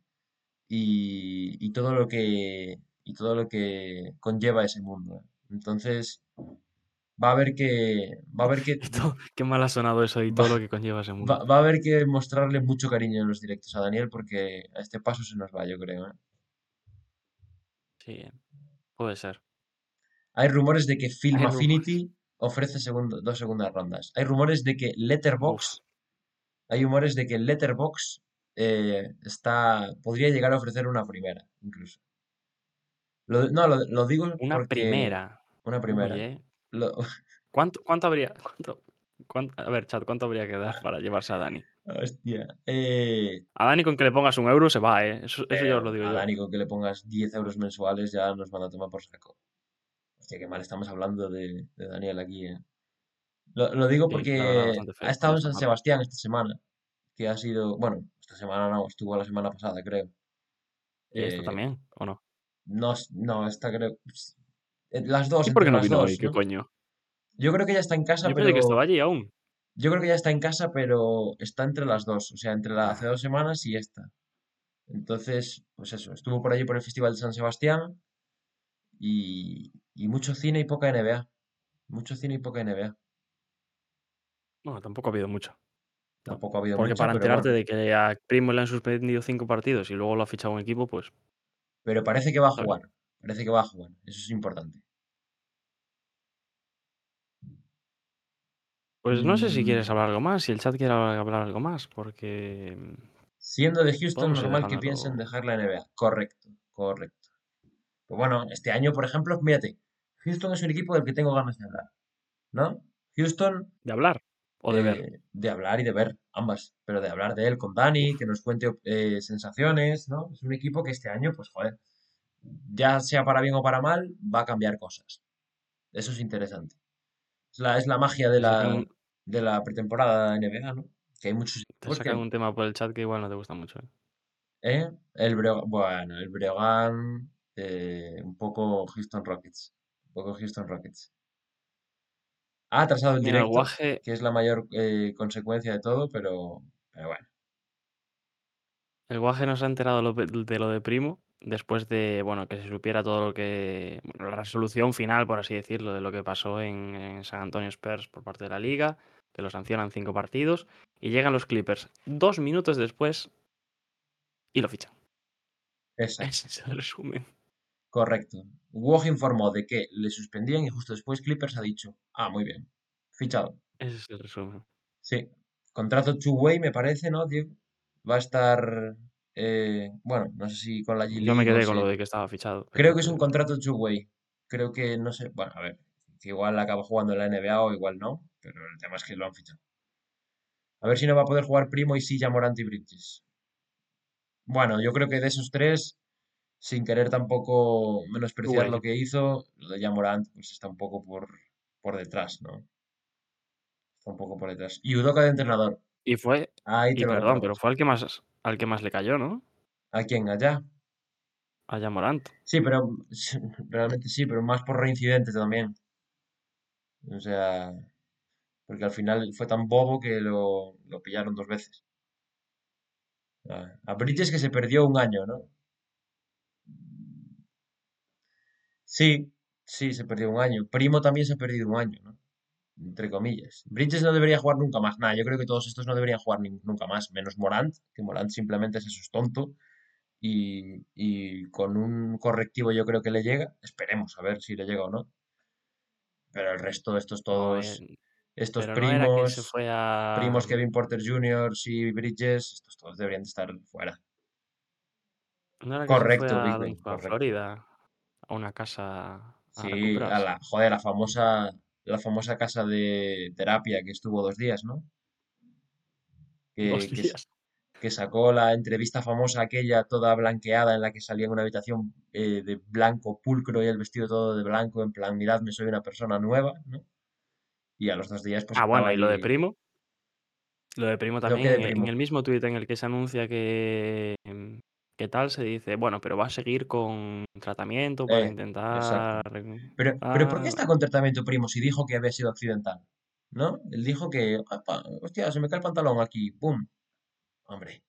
y, y todo lo que y todo lo que conlleva ese mundo. Entonces va a haber que va a haber que qué mal ha sonado eso y todo lo que conlleva ese mundo. va, va a haber que mostrarle mucho cariño en los directos a Daniel porque a este paso se nos va, yo creo. ¿eh? Sí, puede ser. Hay rumores de que Film Hay rumores. Ofrece segundo- dos segundas rondas. Hay rumores de que Letterbox, hay rumores de que Letterbox eh, está, podría llegar a ofrecer una primera, incluso. Lo- no, lo, lo digo Una porque primera. una primera. Oye, Lo- ¿cuánto, cuánto habría? Cuánto, cuánto- a ver, chat, ¿cuánto habría que dar para llevarse a Dani? hostia. Eh, A Dani con que le pongas un euro se va, ¿eh? Eso, eso ya os lo digo a yo. Dani con que le pongas 10 euros mensuales ya nos van a tomar por saco. Hostia, qué mal estamos hablando de, de Daniel aquí, ¿eh? Lo, lo digo porque ha estado en San. Sebastián esta semana, que ha sido, bueno, esta semana no, estuvo la semana pasada, creo. ¿Y esta Eh, también? ¿O no? No, no, esta creo. eh, Las dos, ¿Y por qué no vino dos, hoy? ¿Qué ¿no? coño? Yo creo que ya está en casa, Yo pensé que estaba pero. allí aún. Yo creo que ya está en casa, pero está entre las dos. O sea, entre la hace dos semanas y esta. Entonces, pues eso, estuvo por allí por el Festival de San Sebastián y, y mucho cine y poca NBA. Mucho cine y poca NBA. Bueno, tampoco ha habido mucho. ¿no? Tampoco ha habido Porque para enterarte bueno. de que a Primo le han suspendido cinco partidos y luego lo ha fichado un equipo, pues Pero parece que va a jugar. Parece que va a jugar. Eso es importante. Pues no sé si quieres Mm, hablar algo más, si el chat quiere hablar algo más, porque mm, Siendo de Houston, normal que piensen dejar la NBA. Correcto, correcto. Pues bueno, este año, por ejemplo, fíjate, Houston es un equipo del que tengo ganas de hablar, ¿no? Houston, ¿De hablar o de ver? eh, de hablar y de ver, ambas, pero de hablar de él con Dani, que nos cuente eh, sensaciones, ¿no? Es un equipo que este año, pues joder, ya sea para bien o para mal, va a cambiar cosas. Eso es interesante. Es la, es la magia de la, un, de la pretemporada de NBA, ¿no? Que hay muchos te sacan que, un tema por el chat que igual no te gusta mucho. ¿eh? ¿eh? El bueno, el Breogán, eh, un poco Houston Rockets, poco Houston Rockets. Ha atrasado el Mira, directo, guaje, que es la mayor eh, consecuencia de todo, pero, pero bueno. El guaje nos ha enterado lo de de lo de Primo después de, bueno, que se supiera todo lo que bueno, la resolución final, por así decirlo, de lo que pasó en en San Antonio Spurs por parte de la liga, que lo sancionan 5 partidos, y llegan los Clippers 2 minutos después y lo fichan. Exacto, Ese es el resumen. Correcto. Woj informó de que le suspendían y justo después Clippers ha dicho, ah, muy bien, fichado. Ese es el resumen. Sí, contrato two-way me parece, ¿no, Diego? Va a estar, eh, bueno, no sé si con la G Yo me no quedé con sé. lo de que estaba fichado, Creo que es un contrato two-way. Creo que, no sé, bueno, a ver, que igual acaba jugando en la NBA o igual no, pero el tema es que lo han fichado. A ver si no va a poder jugar Primo y sí ya Morant y Bridges. Bueno, yo creo que de esos tres, sin querer tampoco menospreciar lo que hizo, lo de Jamorant pues está un poco por, por detrás, ¿no? Está un poco por detrás. Y Udoka de entrenador. Y fue Ahí y te lo perdón, pero fue al que más al que más le cayó, ¿no? ¿A quién? ¿Allá? A Ja Morant. Sí, pero realmente sí, pero más por reincidente también. O sea, porque al final fue tan bobo que lo, lo pillaron dos veces. A, a Bridges que se perdió un año, ¿no? Sí, sí, se perdió un año. Primo también se ha perdido un año, ¿no? Entre comillas. Bridges no debería jugar nunca más. Nada, yo creo que todos estos no deberían jugar ni- nunca más, menos Morant, que Morant simplemente es eso, es tonto. Y, y con un correctivo yo creo que le llega. Esperemos a ver si le llega o no. Pero el resto de estos todos, eh, estos pero no que primos, a primos Kevin Porter Jr. y Bridges, estos todos deberían de estar fuera. no era que se fue Correcto, Big a correcto. Florida a una casa a Sí, a la, joder, la famosa, la famosa casa de terapia que estuvo dos días, ¿no? Dos Que, que, s- días. que sacó la entrevista famosa aquella toda blanqueada en la que salía en una habitación eh, de blanco pulcro y el vestido todo de blanco, en plan, miradme, soy una persona nueva, ¿no? Y a los dos días pues Ah, bueno, y lo de. Primo, lo de Primo también de en, el mismo tuit en el que se anuncia que que tal se dice, bueno, pero va a seguir con tratamiento para Eh, intentar Pero, pero ¿por qué ah, está con tratamiento primo si dijo que había sido accidental? ¿No? Él dijo que, "Apa, hostia, se me cae el pantalón aquí, ¡pum! Hombre,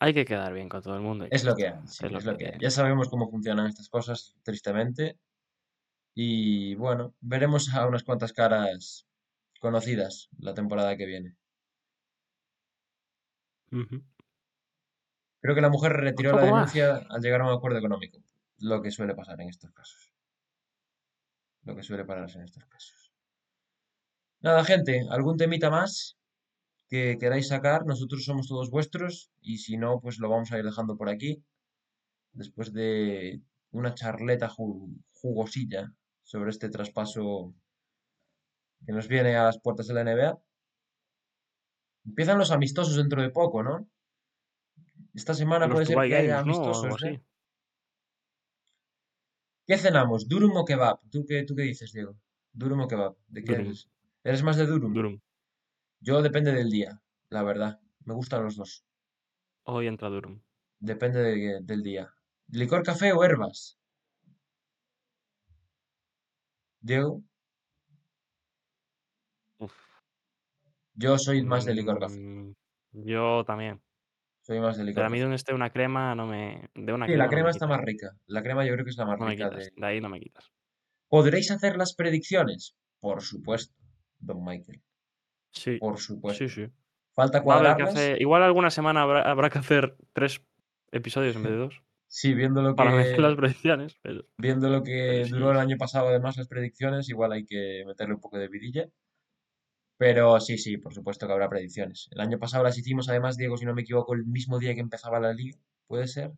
hay que quedar bien con todo el mundo es lo que hay, sí, Es lo es lo que Ya sabemos cómo funcionan estas cosas, tristemente. Y bueno, veremos a unas cuantas caras conocidas la temporada que viene. Ujú. Creo que la mujer retiró la más. denuncia al llegar a un acuerdo económico. Lo que suele pasar en estos casos. Lo que suele pasar en estos casos. Nada, gente, ¿algún temita más que queráis sacar? Nosotros somos todos vuestros y si no, pues lo vamos a ir dejando por aquí. Después de una charleta ju- jugosilla sobre este traspaso que nos viene a las puertas de la NBA. Empiezan los amistosos dentro de poco, ¿no? Esta semana Los puede ser que haya amistosos, ¿eh? ¿Qué cenamos? ¿Durum o kebab? ¿Tú qué, tú qué dices, Diego? ¿Durum o kebab? ¿De qué Durum, eres? ¿Eres más de Durum? Durum. Yo depende del día, la verdad. Me gustan los dos. Hoy entra Durum. Depende de- del día. ¿Licor café o herbas? Diego, Uf. yo soy más de licor café. Mm, yo también. Soy más de Pero a mí de café. un esté una crema no me de una Sí, la crema no crema está quitas. más rica. La crema yo creo que es la más No rica de... De ahí no me quitas. ¿Podréis hacer las predicciones? Por supuesto, don Michael. Sí, Por sí, supuesto. sí. ¿Falta Va a haber que cuadrarlas? hacer. Igual alguna semana habrá, habrá que hacer tres episodios en vez de dos. Sí, viendo lo Para meter las que, predicciones. Pero, viendo lo pero que duró sí, el sí. año pasado, además, las predicciones, igual hay que meterle un poco de vidilla. Pero sí, sí, por supuesto que habrá predicciones. El año pasado las hicimos, además, Diego, si no me equivoco, el mismo día que empezaba la liga. ¿Puede ser?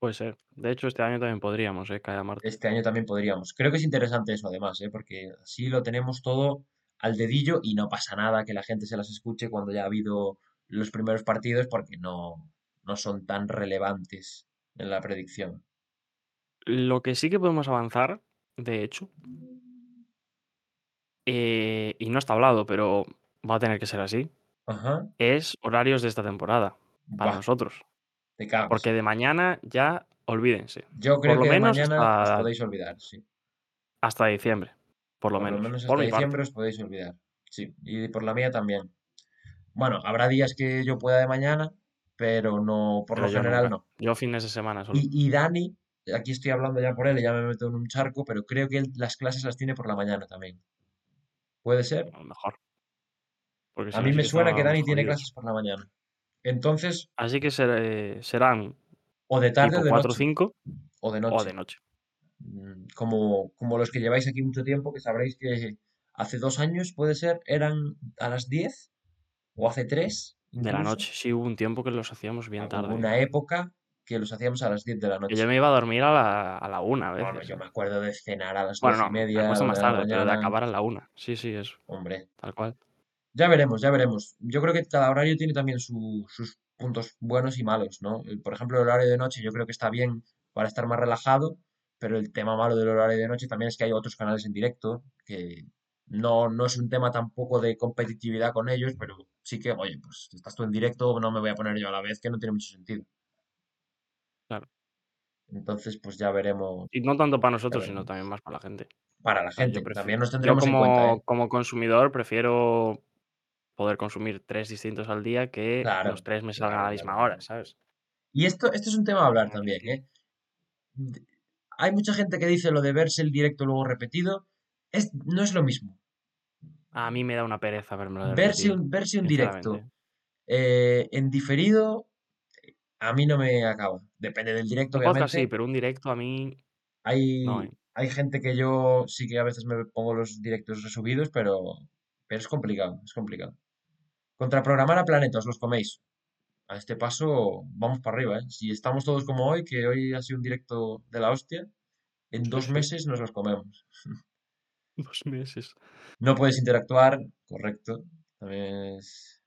Puede ser. De hecho, este año también podríamos, ¿eh? Cada martes. Este año también podríamos. Creo que es interesante eso, además, ¿eh? Porque así lo tenemos todo al dedillo y no pasa nada que la gente se las escuche cuando ya ha habido los primeros partidos porque no, no son tan relevantes en la predicción. Lo que sí que podemos avanzar, de hecho, eh, y no está hablado, pero va a tener que ser así, Ajá. es horarios de esta temporada. Para nosotros. Porque de mañana ya olvídense. Yo Por creo lo que de menos mañana os podéis olvidar, sí. hasta diciembre. Por lo Por lo menos. menos Por hasta parte. diciembre os podéis olvidar. Sí, y por la mía también. Bueno, habrá días que yo pueda de mañana, pero no, por Pero lo general nunca. no. Yo fines de semana solo. Y, y Dani, aquí estoy hablando ya por él ya me meto en un charco, pero creo que él las clases las tiene por la mañana también. ¿Puede ser? A lo mejor. Porque A mí me suena que Dani tiene clases por la mañana. Entonces, Así que ser- serán o de tarde o de 4 o noche. 5 O de o noche. de noche. Como, como los que lleváis aquí mucho tiempo, que sabréis que hace dos años, puede ser, eran a las 10 o hace tres, De la noche. Sí, hubo un tiempo que los hacíamos bien tarde. una época que los hacíamos a las 10 de la Que yo noche. me iba a dormir a la, a la una a Bueno, veces. yo ¿eh? me acuerdo de cenar a las Bueno, y no, me media acuesto más tarde, pero de acabar a la una. Sí, sí, eso. Hombre, Tal cual. ya veremos, ya veremos. Yo creo que cada horario tiene también su- sus puntos buenos y malos, ¿no? Por ejemplo, el horario de noche yo creo que está bien para estar más relajado, pero el tema malo del horario de noche también es que hay otros canales en directo que no, no es un tema tampoco de competitividad con ellos, pero sí que, oye, pues estás tú en directo, no me voy a poner yo a la vez, que no tiene mucho sentido. Claro. Entonces, pues ya veremos Y no tanto para nosotros, sino también más para la gente. Para la yo gente, prefiero. también nos Yo tendremos en cuenta, como, ¿eh? como consumidor prefiero poder consumir tres distintos al día que Claro, los tres me salgan a la misma claro. hora, ¿sabes? Y esto, esto es un tema a hablar también, ¿eh? Hay mucha gente que dice lo de verse el directo luego repetido. Es, no es lo mismo. A mí me da una pereza verme de Verse un, verse un directo eh, en diferido, a mí no me acaba. Depende del directo, Un podcast sí, obviamente. pero un directo a mí no. Hay, ¿eh? hay gente que yo sí que a veces me pongo los directos resubidos, pero, pero es complicado, es complicado. Contraprogramar a Planeta, os los coméis. A este paso vamos para arriba, ¿eh? Si estamos todos como hoy, que hoy ha sido un directo de la hostia, en dos meses nos los comemos. Dos meses. No puedes interactuar, correcto. También es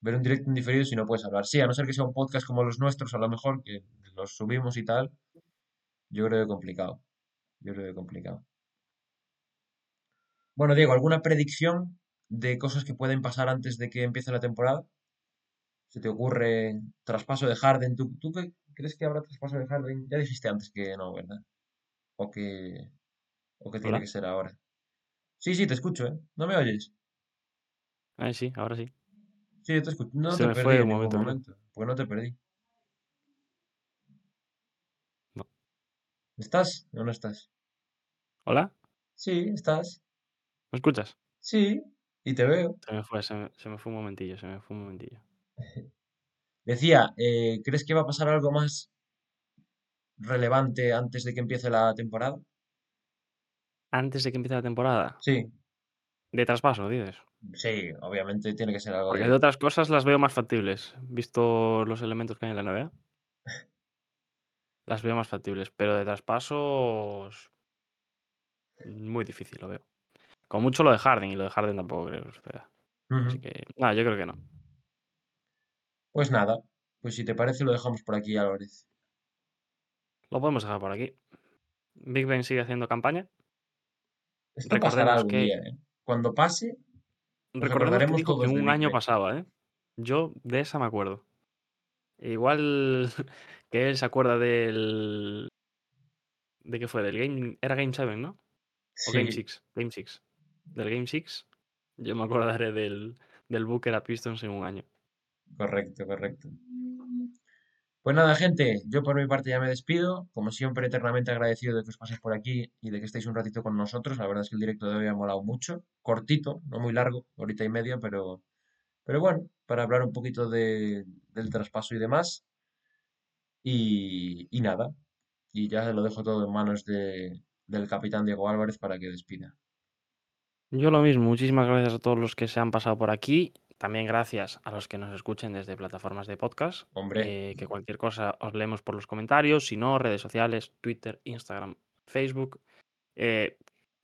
ver un directo en diferido si no puedes hablar. Sí, a no ser que sea un podcast como los nuestros, a lo mejor, que los subimos y tal, yo creo que complicado. Yo creo que complicado. Bueno, Diego, ¿alguna predicción de cosas que pueden pasar antes de que empiece la temporada? ¿Se te ocurre traspaso de Harden? ¿Tú, tú qué crees que habrá traspaso de Harden? Ya dijiste antes que no, ¿verdad? O que, o que tiene que ser ahora. Sí, sí, te escucho, ¿eh? ¿No me oyes? Ay, sí, ahora sí. Sí, yo te escucho. No Se te me perdí fue en un ningún momento. Pues no te perdí. No. ¿Estás o no estás? ¿Hola? Sí, estás. ¿Me escuchas? Sí, y te veo. Se me fue, se me, se me fue un momentillo, se me fue un momentillo. Decía, eh, ¿crees que va a pasar algo más relevante antes de que empiece la temporada? Antes de que empiece la temporada. Sí, De traspaso, dices. Sí, obviamente tiene que ser algo Porque de otras cosas las veo más factibles, visto los elementos que hay en la NBA. Las veo más factibles, pero de traspasos. Muy difícil lo veo. Con mucho lo de Harden, y lo de Harden tampoco creo que suceda. Así que, nada, yo creo que no. Pues nada, pues si te parece lo dejamos por aquí, Álvarez. Lo podemos dejar por aquí. Big Ben sigue haciendo campaña. Esto pasará Recordemos algún que, día, ¿eh? Cuando pase, nos recordemos que dijo un año pasaba, ¿eh? Yo de esa me acuerdo. Igual que él se acuerda del. ¿De qué fue? Del Game. Era Game 7, ¿no? O Game Sí, 6. Game 6. Del Game 6. Yo me acordaré del, del Booker a Pistons en un año. correcto, correcto. Pues nada, gente, yo por mi parte ya me despido. Como siempre, eternamente agradecido de que os paséis por aquí y de que estéis un ratito con nosotros. La verdad es que el directo de hoy ha molado mucho. Cortito, no muy largo, horita y media, pero, pero bueno, para hablar un poquito de, del traspaso y demás. Y, nada, y ya lo dejo todo en manos de, del capitán Diego Álvarez para que despida. Yo lo mismo, muchísimas gracias a todos los que se han pasado por aquí. También gracias a los que nos escuchen desde plataformas de podcast. Hombre, eh, que cualquier cosa os leemos por los comentarios, si no, redes sociales, Twitter, Instagram, Facebook. Eh,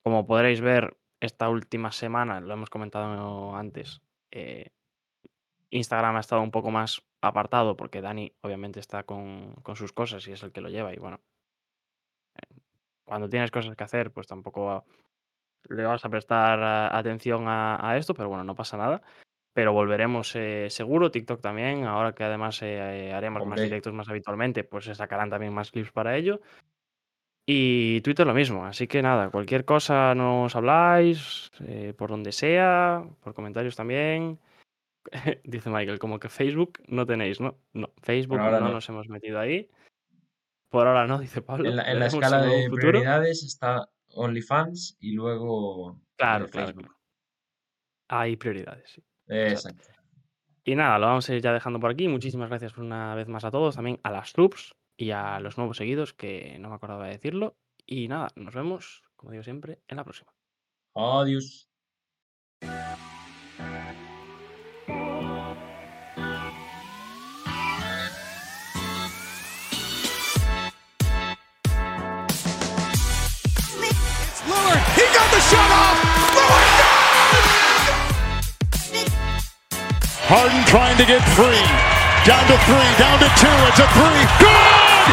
como podréis ver, esta última semana, lo hemos comentado antes, eh, Instagram ha estado un poco más apartado porque Dani obviamente está con, con sus cosas y es el que lo lleva y bueno, cuando tienes cosas que hacer, pues tampoco le vas a prestar atención a, a esto, pero bueno, no pasa nada. Pero volveremos eh, seguro, TikTok también, ahora que además eh, haremos más directos más habitualmente, pues se sacarán también más clips para ello. Y Twitter lo mismo, así que nada, cualquier cosa nos habláis, eh, por donde sea, por comentarios también. Dice Michael, como que Facebook no tenéis, ¿no? No, Facebook no no. nos hemos metido ahí. Por ahora no, dice Pablo. En la, en la veremos escala de futuro. prioridades está OnlyFans y luego Claro, claro, Facebook. claro. Hay prioridades, sí. Exacto. Y nada, lo vamos a ir ya dejando por aquí. Muchísimas gracias una vez más a todos, también a las subs y a los nuevos seguidos, que no me acordaba de decirlo. Y nada, nos vemos, como digo siempre, en la próxima. Adiós. He got the shot off. Harden trying to get free. Down to three, down to two. It's a three. Good!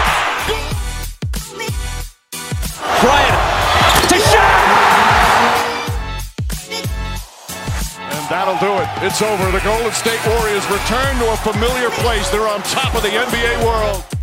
Bryant to shot. And that'll do it. It's over. The Golden State Warriors return to a familiar place. They're on top of the NBA world.